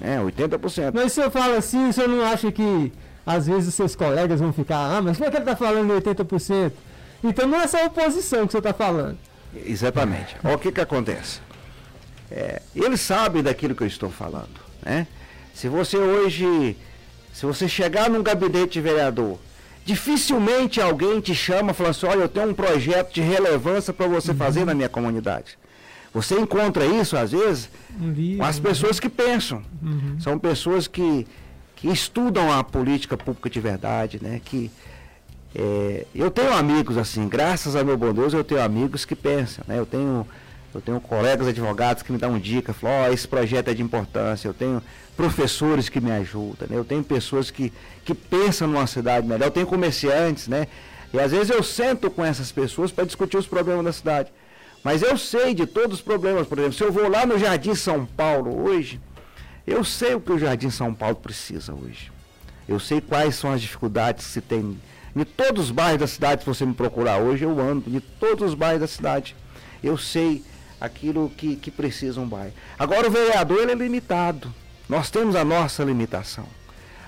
É, 80%. Mas se eu falo assim, o senhor não acha que às vezes os seus colegas vão ficar, ah, mas como é que ele está falando 80%? Então não é só oposição que o senhor está falando. Exatamente. Olha o que, que acontece. É, eles sabem daquilo que eu estou falando. Né? Se você hoje, se você chegar num gabinete de vereador, dificilmente alguém te chama e fala assim, olha, eu tenho um projeto de relevância para você uhum. fazer na minha comunidade. Você encontra isso, às vezes, com as pessoas que pensam. Uhum. São pessoas que, que estudam a política pública de verdade, né? Que, é, eu tenho amigos assim, graças a meu bom Deus, eu tenho amigos que pensam, né? Eu tenho, eu tenho colegas advogados que me dão dica, falam, oh, esse projeto é de importância, eu tenho professores que me ajudam, né? Eu tenho pessoas que, que pensam numa cidade melhor, eu tenho comerciantes, né? E às vezes eu sento com essas pessoas para discutir os problemas da cidade. Mas eu sei de todos os problemas. Por exemplo, se eu vou lá no Jardim São Paulo hoje, eu sei o que o Jardim São Paulo precisa hoje. Eu sei quais são as dificuldades que se tem. Em todos os bairros da cidade, se você me procurar hoje, eu ando. De todos os bairros da cidade. Eu sei aquilo que, que precisa um bairro. Agora o vereador ele é limitado. Nós temos a nossa limitação.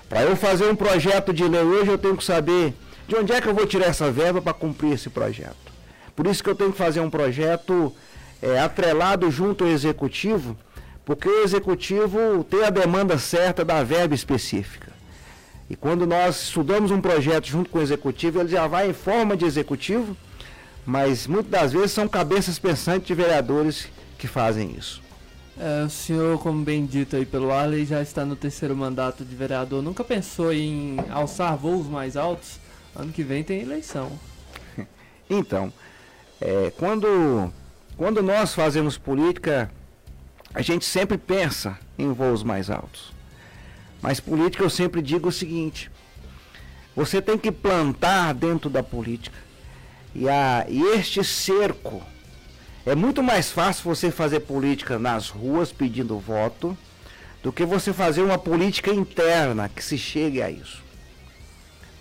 Para eu fazer um projeto de lei hoje, eu tenho que saber de onde é que eu vou tirar essa verba para cumprir esse projeto. Por isso que eu tenho que fazer um projeto é, atrelado junto ao executivo, porque o executivo tem a demanda certa da verba específica. E quando nós estudamos um projeto junto com o executivo, ele já vai em forma de executivo, mas muitas das vezes são cabeças pensantes de vereadores que fazem isso. É, o senhor, como bem dito aí pelo Arley, já está no terceiro mandato de vereador. Nunca pensou em alçar voos mais altos? Ano que vem tem eleição. Então, é, quando, quando nós fazemos política, a gente sempre pensa em voos mais altos. Mas política eu sempre digo o seguinte: você tem que plantar dentro da política. E, a, e este cerco é muito mais fácil você fazer política nas ruas pedindo voto do que você fazer uma política interna que se chegue a isso.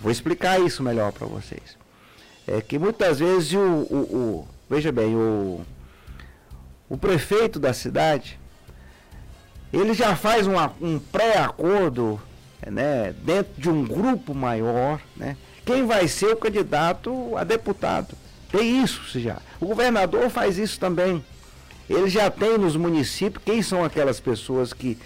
Vou explicar isso melhor para vocês. É que muitas vezes o, o, o veja bem, o, o prefeito da cidade ele já faz uma, um pré-acordo né, dentro de um grupo maior, né, quem vai ser o candidato a deputado. Tem isso já. O governador faz isso também. Ele já tem nos municípios quem são aquelas pessoas que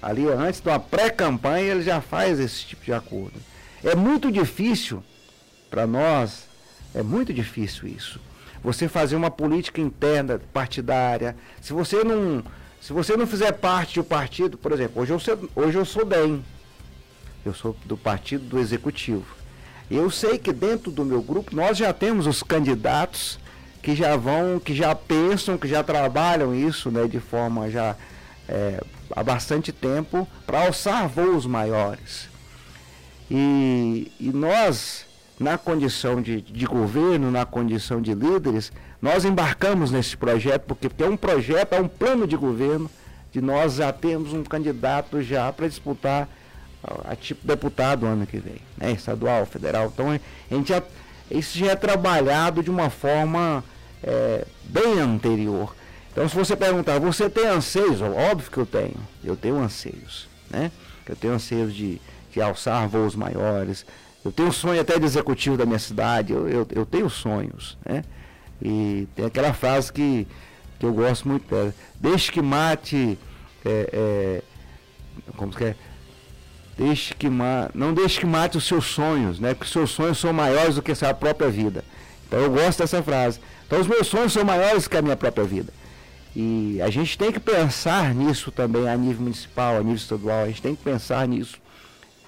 ali antes de uma pré-campanha ele já faz esse tipo de acordo. É muito difícil para nós, é muito difícil isso. Você fazer uma política interna partidária, se você não, se você não fizer parte do partido, por exemplo, hoje eu hoje eu sou DEM, eu sou do partido do executivo. Eu sei que dentro do meu grupo nós já temos os candidatos que já vão, que já pensam, que já trabalham isso, né, de forma já é, há bastante tempo para alçar voos maiores. E, e nós, na condição de, de governo, na condição de líderes, nós embarcamos nesse projeto, porque, porque é um projeto, é um plano de governo, de nós já temos um candidato já para disputar a tipo deputado ano que vem, né? estadual, federal. Então a gente já, isso já é trabalhado de uma forma é, bem anterior. Então se você perguntar, você tem anseios? Óbvio que eu tenho, eu tenho anseios, né? Eu tenho anseios de, de alçar voos maiores, eu tenho sonho até de executivo da minha cidade, eu, eu, eu tenho sonhos, né? E tem aquela frase que, que eu gosto muito dela, deixe que mate, é, é, como que é? Deixe que. Não deixe que mate os seus sonhos, né? Porque os seus sonhos são maiores do que a sua própria vida. Então eu gosto dessa frase. Então os meus sonhos são maiores que a minha própria vida. E a gente tem que pensar nisso também a nível municipal, a nível estadual, a gente tem que pensar nisso.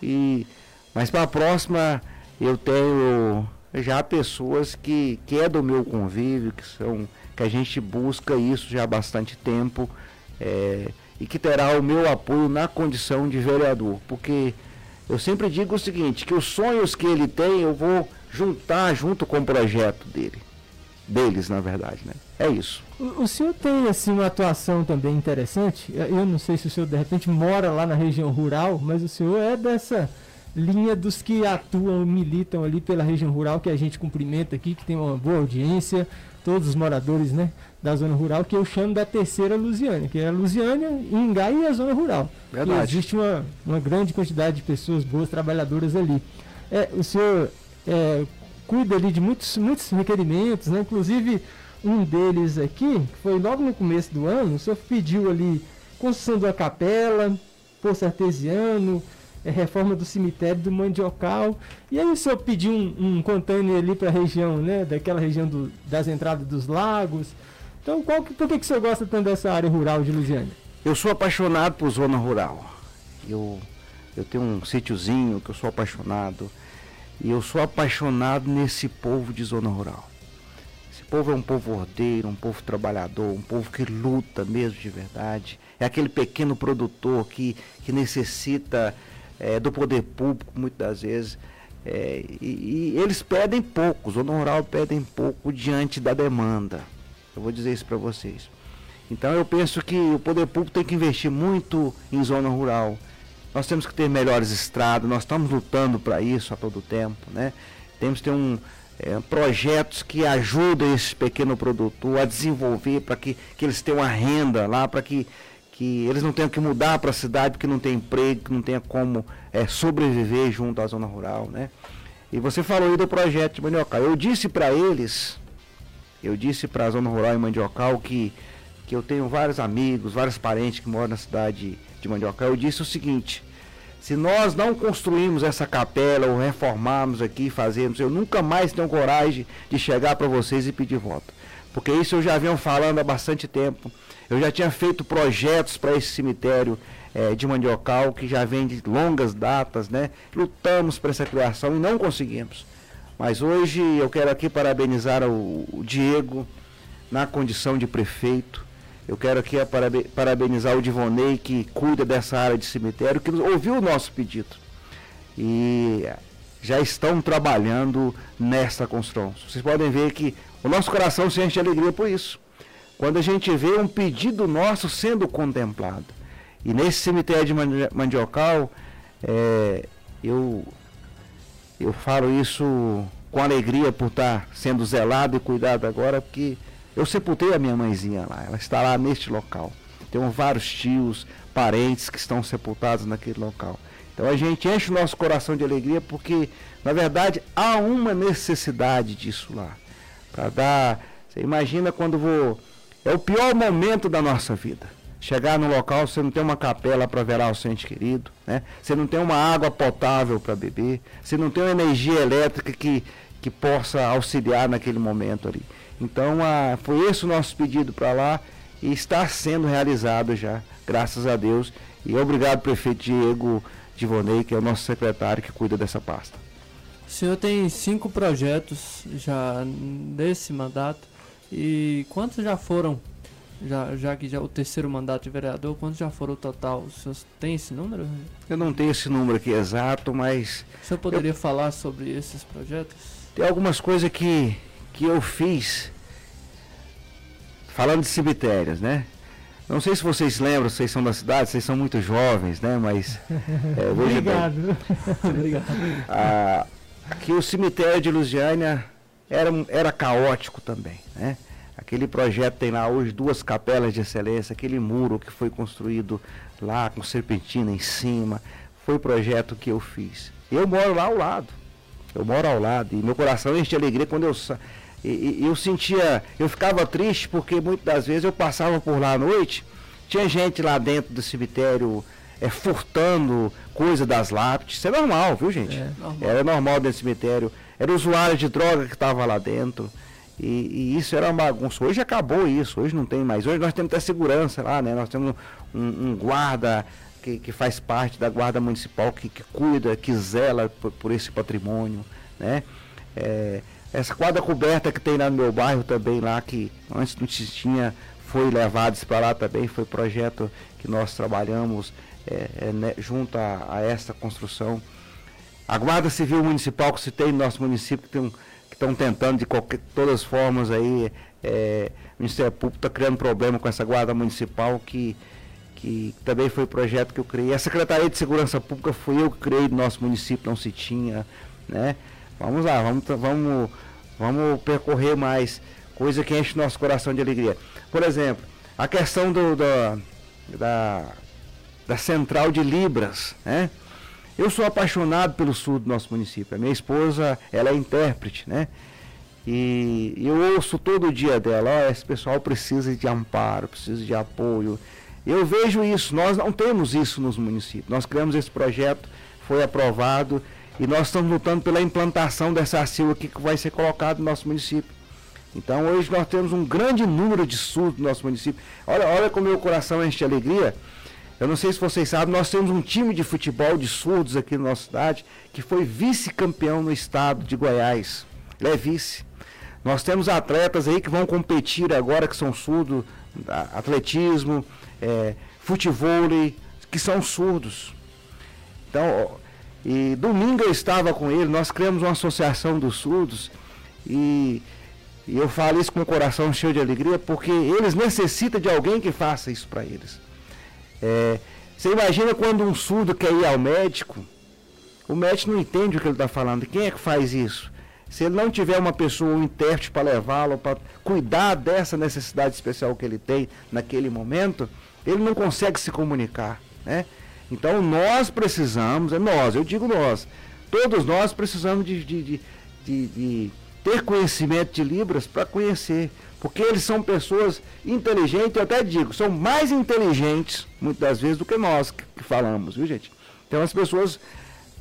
E mas para a próxima eu tenho já pessoas que, que é do meu convívio, que são que a gente busca isso já há bastante tempo. É, e que terá o meu apoio na condição de vereador, porque eu sempre digo o seguinte, que os sonhos que ele tem eu vou juntar junto com o projeto dele, deles na verdade, né? É isso. O, o senhor tem assim uma atuação também interessante. Eu não sei se o senhor de repente mora lá na região rural, mas o senhor é dessa linha dos que atuam, militam ali pela região rural que a gente cumprimenta aqui, que tem uma boa audiência, todos os moradores, né? Da zona rural, que eu chamo da terceira Lusiânia, que é a Lusiânia, Ingá e a zona rural. Verdade. existe uma, uma grande quantidade de pessoas boas, trabalhadoras ali. É, o senhor é, cuida ali de muitos, muitos requerimentos, né? inclusive um deles aqui, que foi logo no começo do ano, o senhor pediu ali construção de uma capela, poço artesiano, é, reforma do cemitério do Mandiocal. E aí o senhor pediu um, um container ali para a região, né, daquela região do, das entradas dos lagos. Então, qual que, por que, que senhor gosta tanto dessa área rural de Lusiânia? Eu sou apaixonado por zona rural. Eu, eu tenho um sítiozinho que eu sou apaixonado. E eu sou apaixonado nesse povo de zona rural. Esse povo é um povo ordeiro, um povo trabalhador, um povo que luta mesmo de verdade. É aquele pequeno produtor que, que necessita é, do poder público, muitas das vezes. É, e, e, eles pedem pouco, zona rural pedem pouco diante da demanda. Eu vou dizer isso para vocês. Então eu penso que o poder público tem que investir muito em zona rural. Nós temos que ter melhores estradas, nós estamos lutando para isso a todo tempo, né? Temos que ter um, é, projetos que ajudem esse pequeno produtor a desenvolver para que, que eles tenham uma renda lá, para que, que eles não tenham que mudar para a cidade porque não tem emprego, que não tenha como é, sobreviver junto à zona rural, né? E você falou aí do projeto de Manioca. Eu disse para eles eu disse para a Zona Rural em Mandiocal que, que eu tenho vários amigos, vários parentes que moram na cidade de Mandiocal. Eu disse o seguinte: se nós não construirmos essa capela ou reformarmos aqui, fazermos, eu nunca mais tenho coragem de chegar para vocês e pedir voto. porque isso eu já venho falando há bastante tempo. Eu já tinha feito projetos para esse cemitério é, de Mandiocal, que já vem de longas datas, né? Lutamos para essa criação e não conseguimos. Mas hoje eu quero aqui parabenizar o, Diego na condição de prefeito. Eu quero aqui parabenizar o Divonei, que cuida dessa área de cemitério, que ouviu o nosso pedido. E já estão trabalhando nessa construção. Vocês podem ver que o nosso coração se enche de alegria por isso. Quando a gente vê um pedido nosso sendo contemplado. E nesse cemitério de Mandiocal, é, eu, eu falo isso com alegria por estar sendo zelado e cuidado agora, porque eu sepultei a minha mãezinha lá, ela está lá neste local. Tenho vários tios, parentes que estão sepultados naquele local. Então a gente enche o nosso coração de alegria porque, na verdade, há uma necessidade disso lá. Para dar. Você imagina quando vou. É o pior momento da nossa vida chegar no local, você não tem uma capela para velar o seu ente querido, né? Você não tem uma água potável para beber, você não tem uma energia elétrica que, que possa auxiliar naquele momento ali. Então, a, foi esse o nosso pedido para lá e está sendo realizado já, graças a Deus. E obrigado, prefeito Diego Divonei, que é o nosso secretário que cuida dessa pasta. O senhor tem cinco projetos já nesse mandato. E quantos já foram já, já que já o terceiro mandato de vereador, quantos já foram o total? O senhor tem esse número? Eu não tenho esse número aqui exato, mas. O senhor poderia eu... falar sobre esses projetos? Tem algumas coisas que, que eu fiz falando de cemitérios, né? Não sei se vocês lembram, vocês são da cidade, vocês são muito jovens, né? Mas. É, Obrigado. Obrigado. Ah, aqui o cemitério de Lusiânia era, era caótico também, né? Aquele projeto tem lá hoje duas capelas de excelência, aquele muro que foi construído lá com serpentina em cima, foi projeto que eu fiz. Eu moro lá ao lado. Eu moro ao lado e meu coração enche de alegria quando eu e, eu sentia, eu ficava triste porque muitas das vezes eu passava por lá à noite, tinha gente lá dentro do cemitério é, furtando coisa das lápides. Isso é normal, viu gente? É, normal. Era normal dentro do cemitério. Era usuário de droga que estava lá dentro. E, e, isso era uma bagunça. Hoje acabou isso, hoje não tem mais. Hoje nós temos até segurança lá, né? Nós temos um, um guarda que, que, faz parte da guarda municipal, que, que cuida, que zela por, por esse patrimônio, né? É, essa quadra coberta que tem lá no meu bairro também, lá que antes não tinha, foi levado para lá também, foi projeto que nós trabalhamos é, é, né, junto a, a essa construção. A Guarda Civil Municipal que se tem no nosso município, que tem um estão tentando de qualquer, todas as formas aí, é, o Ministério Público está criando problema com essa guarda municipal que, que também foi projeto que eu criei. A Secretaria de Segurança Pública foi eu que criei do nosso município, não se tinha, né? Vamos lá, vamos, vamos, vamos percorrer mais, coisa que enche o nosso coração de alegria. Por exemplo, a questão do, do da, da central de Libras, né? Eu sou apaixonado pelo sul do nosso município. A minha esposa, ela é intérprete, né? E eu ouço todo dia dela, ó, esse pessoal precisa de amparo, precisa de apoio. Eu vejo isso, nós não temos isso nos municípios. Nós criamos esse projeto, foi aprovado e nós estamos lutando pela implantação dessa ACIL aqui que vai ser colocado no nosso município. Então hoje nós temos um grande número de surdos no nosso município. Olha, olha como meu coração enche de alegria eu não sei se vocês sabem, nós temos um time de futebol de surdos aqui na nossa cidade que foi vice-campeão no estado de Goiás. Ele é vice. Nós temos atletas aí que vão competir agora, que são surdos, atletismo, é, futebol, que são surdos. Então, e domingo eu estava com ele, nós criamos uma associação dos surdos e, e eu falo isso com o coração cheio de alegria porque eles necessitam de alguém que faça isso para eles. É, você imagina quando um surdo quer ir ao médico, o médico não entende o que ele está falando. Quem é que faz isso? Se ele não tiver uma pessoa, um intérprete para levá-lo, para cuidar dessa necessidade especial que ele tem naquele momento, ele não consegue se comunicar. Né? Então nós precisamos, é nós, eu digo nós, todos nós precisamos de, de, de, de ter conhecimento de Libras para conhecer porque eles são pessoas inteligentes, eu até digo, são mais inteligentes, muitas das vezes, do que nós que, que falamos, viu gente? Então as pessoas,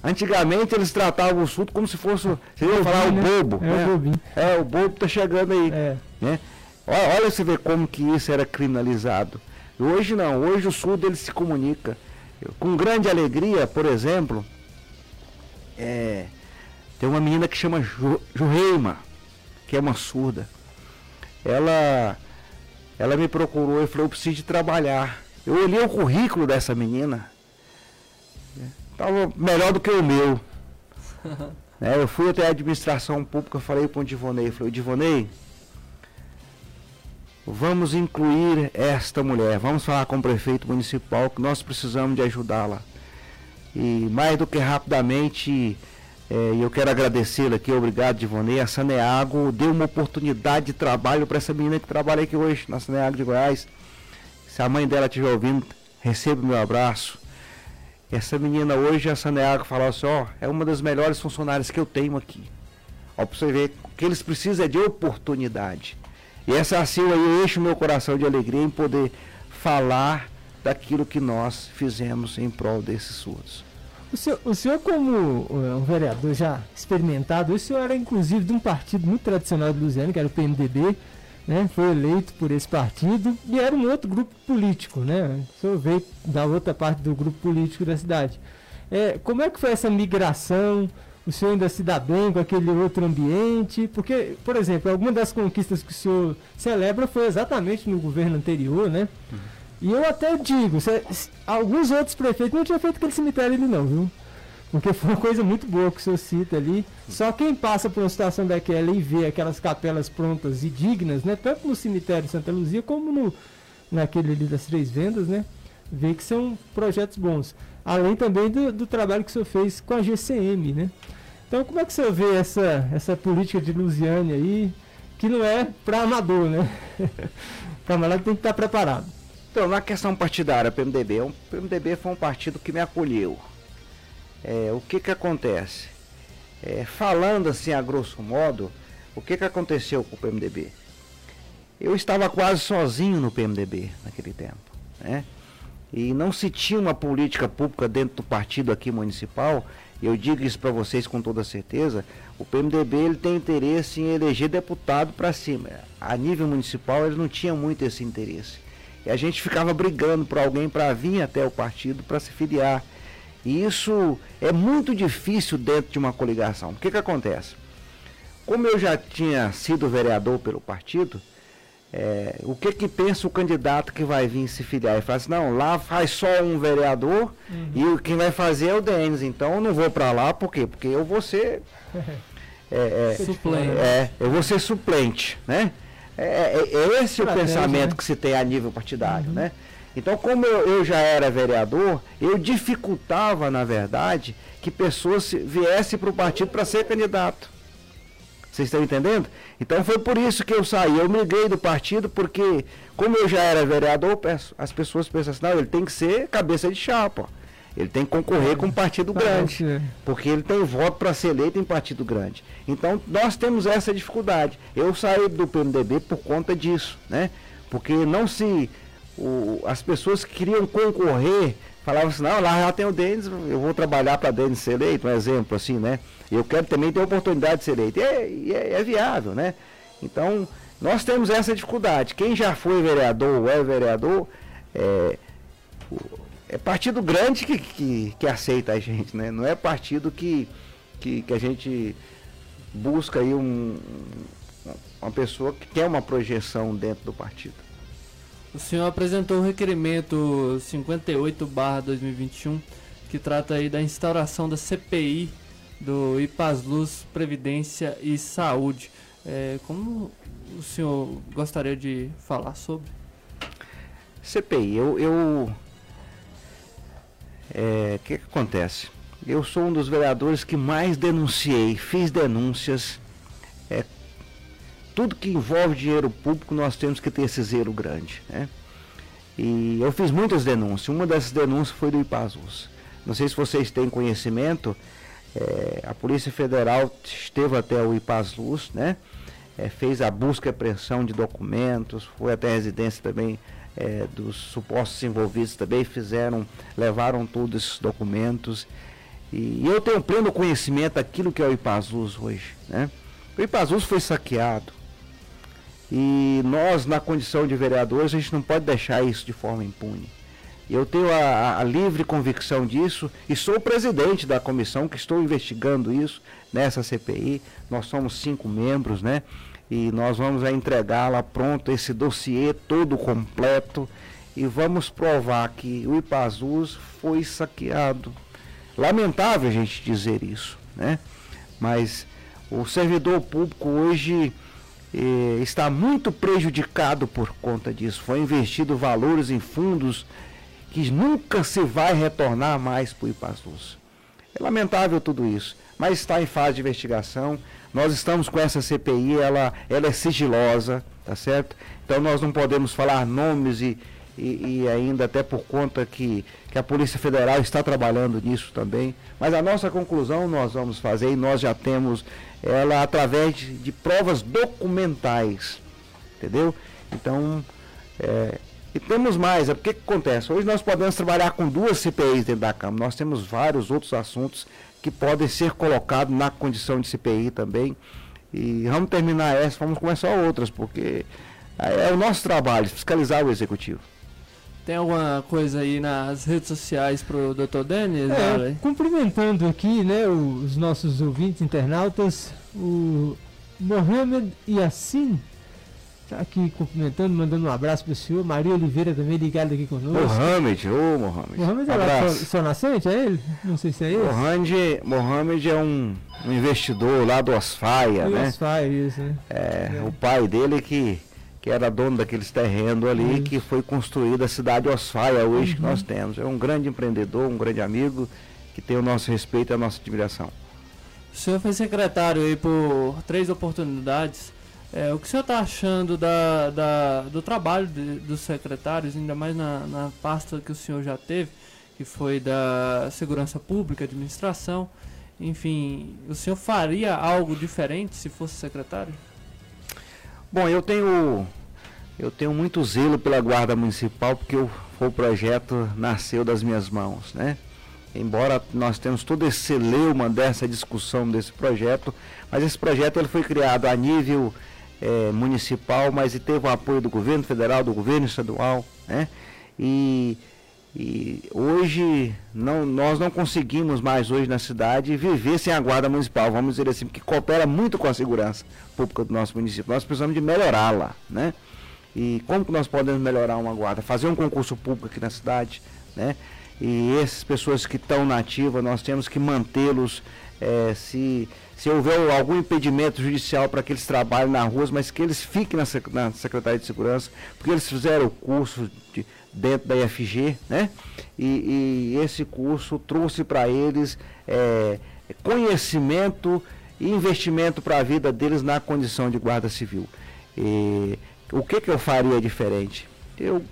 antigamente eles tratavam o surdo como se fosse, você ia falar, o né? bobo. É né? o bobinho. É, o bobo tá chegando aí. É. Né? Olha, olha você ver como que isso era criminalizado. Hoje não, hoje o surdo ele se comunica. Com grande alegria, por exemplo, é, tem uma menina que chama Ju, Jureima, que é uma surda. Ela, ela me procurou e falou, eu preciso de trabalhar. Eu olhei o currículo dessa menina. Estava melhor do que o meu. é, eu fui até a administração pública, falei para o Divonei, falei, Divonei, vamos incluir esta mulher, vamos falar com o prefeito municipal que nós precisamos de ajudá-la. E mais do que rapidamente, é, eu quero agradecê-la aqui, obrigado Divonei, a Saneago deu uma oportunidade de trabalho para essa menina que trabalha aqui hoje na Saneago de Goiás. Se a mãe dela estiver ouvindo, receba o meu abraço. Essa menina hoje, a Saneago, falou assim, ó, é uma das melhores funcionárias que eu tenho aqui. Ó, pra você ver, o que eles precisam é de oportunidade. E essa assim aí enche o meu coração de alegria em poder falar daquilo que nós fizemos em prol desses surdos. O senhor, o senhor, como uh, um vereador já experimentado, o senhor era inclusive de um partido muito tradicional de Luziano, que era o PMDB, né? Foi eleito por esse partido e era um outro grupo político, né? O senhor veio da outra parte do grupo político da cidade. É, como é que foi essa migração? o senhor ainda se dá bem com aquele outro ambiente? Porque, por exemplo, alguma das conquistas que o senhor celebra foi exatamente no governo anterior, né? Uhum. E eu até digo, se, se, alguns outros prefeitos não tinham feito aquele cemitério ali não, viu? Porque foi uma coisa muito boa que o senhor cita ali. Só quem passa por uma situação daquela e vê aquelas capelas prontas e dignas, né? Tanto no cemitério de Santa Luzia como no, naquele ali das Três Vendas, né? Vê que são projetos bons. Além também do, do trabalho que o senhor fez com a GCM, né? Então, como é que você vê essa, essa política de Lusiane aí, que não é para amador, né? para amador tem que estar preparado. Então, na questão partidária, PMDB, o PMDB foi um partido que me acolheu. É, o que que acontece? É, falando assim a grosso modo, o que que aconteceu com o PMDB? Eu estava quase sozinho no PMDB naquele tempo, né? E não se tinha uma política pública dentro do partido aqui municipal eu digo isso para vocês com toda certeza, o PMDB ele tem interesse em eleger deputado para cima. A nível municipal ele não tinha muito esse interesse. E a gente ficava brigando por alguém para vir até o partido para se filiar. E isso é muito difícil dentro de uma coligação. O que, que acontece? Como eu já tinha sido vereador pelo partido, é, o que que pensa o candidato que vai vir se filiar? Ele fala assim, não, lá faz só um vereador uhum. e quem vai fazer é o Denis, então eu não vou para lá, por quê? Porque eu vou ser... É, é, suplente. É, eu vou ser suplente, né? É, é, é esse o pensamento né? que se tem a nível partidário, uhum. né? Então, como eu, eu, já era vereador, eu dificultava, na verdade, que pessoas viessem para o partido para ser candidato. Vocês estão entendendo? Então foi por isso que eu saí. Eu migrei do partido porque, como eu já era vereador, as pessoas pensam assim, não, ele tem que ser cabeça de chapa. Ele tem que concorrer com um partido grande. Porque ele tem voto para ser eleito em partido grande. Então nós temos essa dificuldade. Eu saí do PMDB por conta disso, né? Porque não se. O, as pessoas que queriam concorrer falavam assim, não, lá já tem o Denis, eu vou trabalhar para Denis ser eleito, um exemplo assim, né? Eu quero também ter a oportunidade de ser eleito. E é, é, é, viável, né? Então, nós temos essa dificuldade. Quem já foi vereador ou é vereador, é, é partido grande que, que, que, aceita a gente, né? Não é partido que, que, que a gente busca aí um, uma pessoa que quer uma projeção dentro do partido. O senhor apresentou o requerimento 58/2021 que trata aí da instauração da CPI do Luz Previdência e Saúde. É, como o senhor gostaria de falar sobre? CPI, eu. eu é, o que, que acontece? Eu sou um dos vereadores que mais denunciei, fiz denúncias. É, tudo que envolve dinheiro público, nós temos que ter esse zero grande. Né? E eu fiz muitas denúncias. Uma dessas denúncias foi do Ipazus. Não sei se vocês têm conhecimento, é, a Polícia Federal esteve até o Ipaz Luz, né? É, fez a busca e apreensão de documentos, foi até a residência também é, dos supostos envolvidos também, fizeram, levaram todos esses documentos. E, eu tenho pleno conhecimento daquilo que é o Ipazuz hoje. Né? O Ipazuz foi saqueado. E nós, na condição de vereadores, a gente não pode deixar isso de forma impune. Eu tenho a, a, livre convicção disso e sou o presidente da comissão que estou investigando isso nessa CPI. Nós somos cinco membros, né? E nós vamos entregá-la pronto, esse dossiê todo completo e vamos provar que o Ipazus foi saqueado. Lamentável a gente dizer isso, né? Mas o servidor público hoje eh, está muito prejudicado por conta disso. Foi investido valores em fundos que nunca se vai retornar mais para o Ipazus. É lamentável tudo isso, mas está em fase de investigação. Nós estamos com essa CPI, ela, ela é sigilosa, tá certo? Então nós não podemos falar nomes e, e, e, ainda até por conta que, que a Polícia Federal está trabalhando nisso também. Mas a nossa conclusão nós vamos fazer e nós já temos ela através de, de provas documentais, entendeu? Então, é, e temos mais, é porque que acontece? Hoje nós podemos trabalhar com duas CPIs dentro da Câmara, nós temos vários outros assuntos que podem ser colocados na condição de CPI também. E vamos terminar essa, vamos começar outras, porque é o nosso trabalho, fiscalizar o executivo. Tem alguma coisa aí nas redes sociais pro Dr. Denis? É, cumprimentando aqui, né, os nossos ouvintes internautas, o Mohamed Yassin tá aqui cumprimentando, mandando um abraço pro senhor. Maria Oliveira também ligada aqui conosco. Mohamed, ô oh, Mohamed. Mohamed é lá, seu nascente, é ele? Não sei se é ele. Mohamed, Mohamed é um, um investidor lá do Osfaia, né? Osfaia, isso, né? É, é, o pai dele que que era dono daqueles terrenos ali, que foi construída a cidade Osfaia hoje uhum. que nós temos. É um grande empreendedor, um grande amigo, que tem o nosso respeito e a nossa admiração. O senhor foi secretário aí por três oportunidades. É, o que o senhor está achando da, da, do trabalho de, dos secretários, ainda mais na, na pasta que o senhor já teve, que foi da Segurança Pública, Administração? Enfim, o senhor faria algo diferente se fosse secretário? Bom, eu tenho eu tenho muito zelo pela guarda municipal porque o, o projeto nasceu das minhas mãos, né? Embora nós temos todo esse celeuma dessa discussão desse projeto, mas esse projeto ele foi criado a nível é, municipal, mas teve o apoio do governo federal, do governo estadual, né? E e hoje não, nós não conseguimos mais hoje na cidade viver sem a guarda municipal, vamos dizer assim, que coopera muito com a segurança pública do nosso município. Nós precisamos de melhorá-la, né? E como que nós podemos melhorar uma guarda? Fazer um concurso público aqui na cidade, né? E essas pessoas que estão na ativa, nós temos que mantê-los é, se, se houver algum impedimento judicial para que eles trabalhem na rua, mas que eles fiquem na, na Secretaria de Segurança, porque eles fizeram o curso de, dentro da IFG, né? E, e esse curso trouxe para eles é, conhecimento e investimento para a vida deles na condição de guarda civil. E, o que, que eu faria diferente? Eu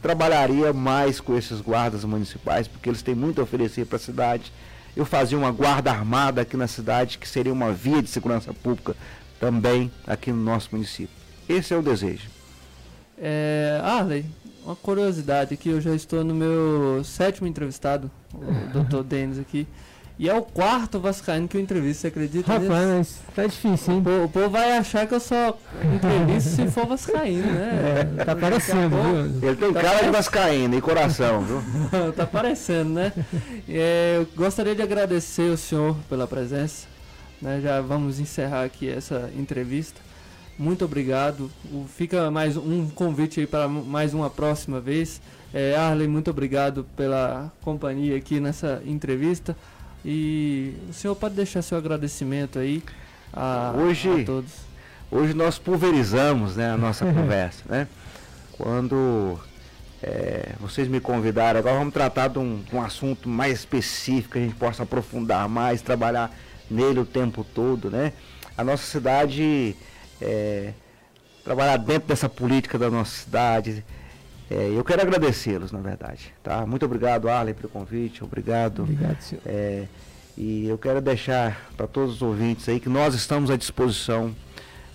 trabalharia mais com esses guardas municipais, porque eles têm muito a oferecer para a cidade. Eu fazia uma guarda armada aqui na cidade, que seria uma via de segurança pública também aqui no nosso município. Esse é o desejo. É, Arley, uma curiosidade aqui, eu já estou no meu sétimo entrevistado, o Dr. Denis aqui. E é o quarto Vascaíno que eu entrevisto, você acredita Rapaz, mas tá difícil, hein? O, o povo vai achar que eu só entrevisto se for Vascaíno, né? É, tá parecendo, viu? Ele tem tá cara de Vascaíno e coração, viu? tá parecendo, né? É, eu gostaria de agradecer o senhor pela presença. Né? Já vamos encerrar aqui essa entrevista muito obrigado. O, fica mais um convite aí para mais uma próxima vez. É, Arley, muito obrigado pela companhia aqui nessa entrevista. E o senhor pode deixar seu agradecimento aí a, hoje, a todos. Hoje nós pulverizamos né, a nossa conversa. Né? Quando é, vocês me convidaram, agora vamos tratar de um, um assunto mais específico, que a gente possa aprofundar mais, trabalhar nele o tempo todo. Né? A nossa cidade é, trabalhar dentro dessa política da nossa cidade. É, eu quero agradecê-los, na verdade. Tá? Muito obrigado, Arlen, pelo convite. Obrigado. Obrigado, senhor. É, e eu quero deixar para todos os ouvintes aí que nós estamos à disposição.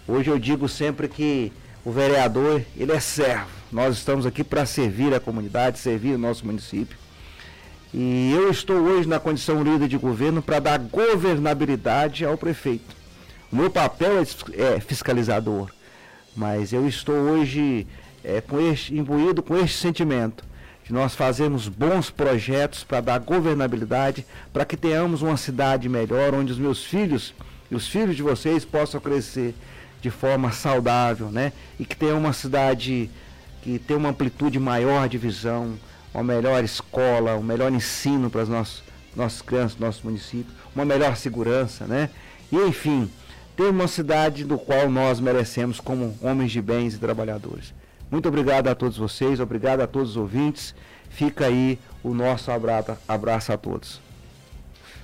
Hoje eu digo sempre que o vereador, ele é servo. Nós estamos aqui para servir a comunidade, servir o nosso município. E eu estou hoje na condição líder de governo para dar governabilidade ao prefeito. O meu papel é, é fiscalizador. mas eu estou hoje é, com este, imbuído com este sentimento de nós fazermos bons projetos para dar governabilidade, para que tenhamos uma cidade melhor, onde os meus filhos e os filhos de vocês possam crescer de forma saudável, né? E que tenha uma cidade que tenha uma amplitude maior de visão, uma melhor escola, um melhor ensino para as nossas, nossas crianças, nosso município, uma melhor segurança, né? E enfim, ter uma cidade do qual nós merecemos como homens de bens e trabalhadores. Muito obrigado a todos vocês, obrigado a todos os ouvintes. Fica aí o nosso abraço, abraço a todos.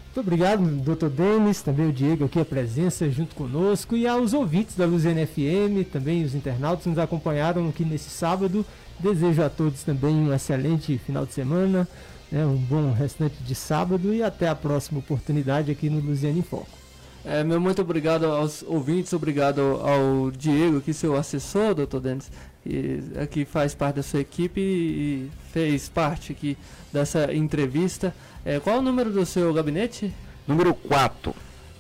Muito obrigado, doutor Denis, também o Diego aqui, a presença junto conosco, e aos ouvintes da Luziana FM, também os internautas que nos acompanharam aqui nesse sábado. Desejo a todos também um excelente final de semana, né, um bom restante de sábado e até a próxima oportunidade aqui no Luziana em Foco. É, meu muito obrigado aos ouvintes, obrigado ao Diego, que seu assessor, doutor Denis, que aqui faz parte da sua equipe e fez parte aqui dessa entrevista. É, qual o número do seu gabinete? Número 4.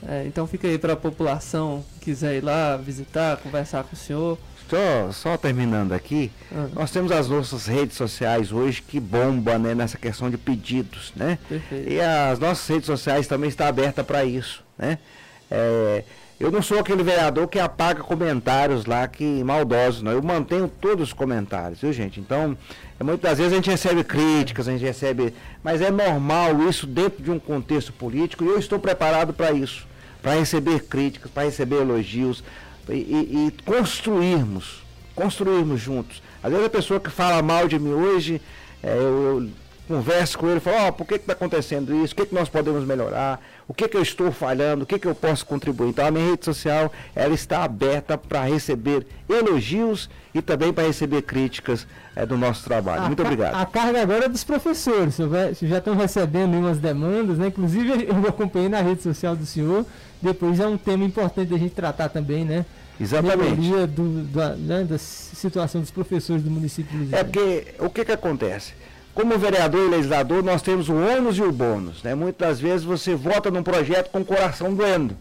É, então fica aí para a população que quiser ir lá visitar, conversar com o senhor. Só, só terminando aqui, ah. nós temos as nossas redes sociais hoje que bombam né, nessa questão de pedidos, né? Perfeito. E as nossas redes sociais também estão abertas para isso, né? É, eu não sou aquele vereador que apaga comentários lá que maldosos, não. Eu mantenho todos os comentários, viu, gente? Então, é, muitas vezes a gente recebe críticas, a gente recebe. Mas é normal isso dentro de um contexto político e eu estou preparado para isso para receber críticas, para receber elogios e, e, e, construirmos, construirmos juntos. Às vezes a pessoa que fala mal de mim hoje, é, eu, eu converso com ele, falo, ó, oh, por que está acontecendo isso? O que, que nós podemos melhorar? o que, que eu estou falhando, o que, que eu posso contribuir. Então a minha rede social ela está aberta para receber elogios e também para receber críticas é, do nosso trabalho. A Muito obrigado. A carga agora é dos professores, vocês já estão recebendo umas demandas, né? Inclusive eu acompanhei na rede social do senhor, depois é um tema importante da gente tratar também, né? Exatamente. Melhoria do, da, né, da situação dos professores do município de É porque o que, que acontece? Como vereador e legislador, nós temos o ônus e o bônus. Né? Muitas vezes você vota num projeto com o coração doendo,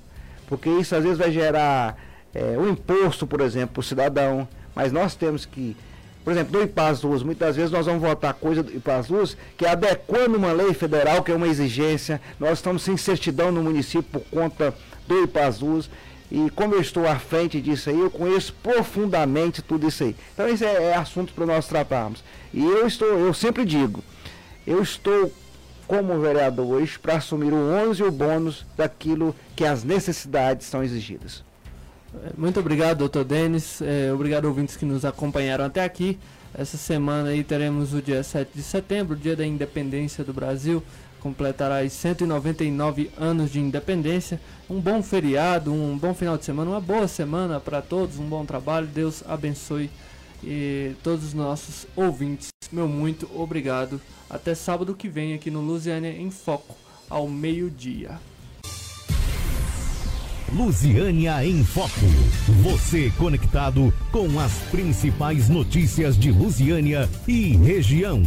porque isso às vezes vai gerar é, um imposto, por exemplo, para o cidadão. Mas nós temos que, por exemplo, do IPAS Luz, muitas vezes nós vamos votar coisa do IPAS Luz que é adequando uma lei federal, que é uma exigência. Nós estamos sem certidão no município por conta do IPAS Luz. E como eu estou à frente disso aí, eu conheço profundamente tudo isso aí. Então, isso é, é assunto para nós tratarmos. E eu estou, eu sempre digo, eu estou como vereador hoje para assumir o ônus e o bônus daquilo que as necessidades são exigidas. Muito obrigado, doutor Denis. É, obrigado, ouvintes que nos acompanharam até aqui. Essa semana aí teremos o dia 7 de setembro, dia da independência do Brasil completará 199 anos de independência. Um bom feriado, um bom final de semana, uma boa semana para todos, um bom trabalho. Deus abençoe e todos os nossos ouvintes. Meu muito obrigado. Até sábado que vem aqui no Lusiânia em Foco, ao meio-dia. Lusiânia em Foco. Você conectado com as principais notícias de Lusiânia e região.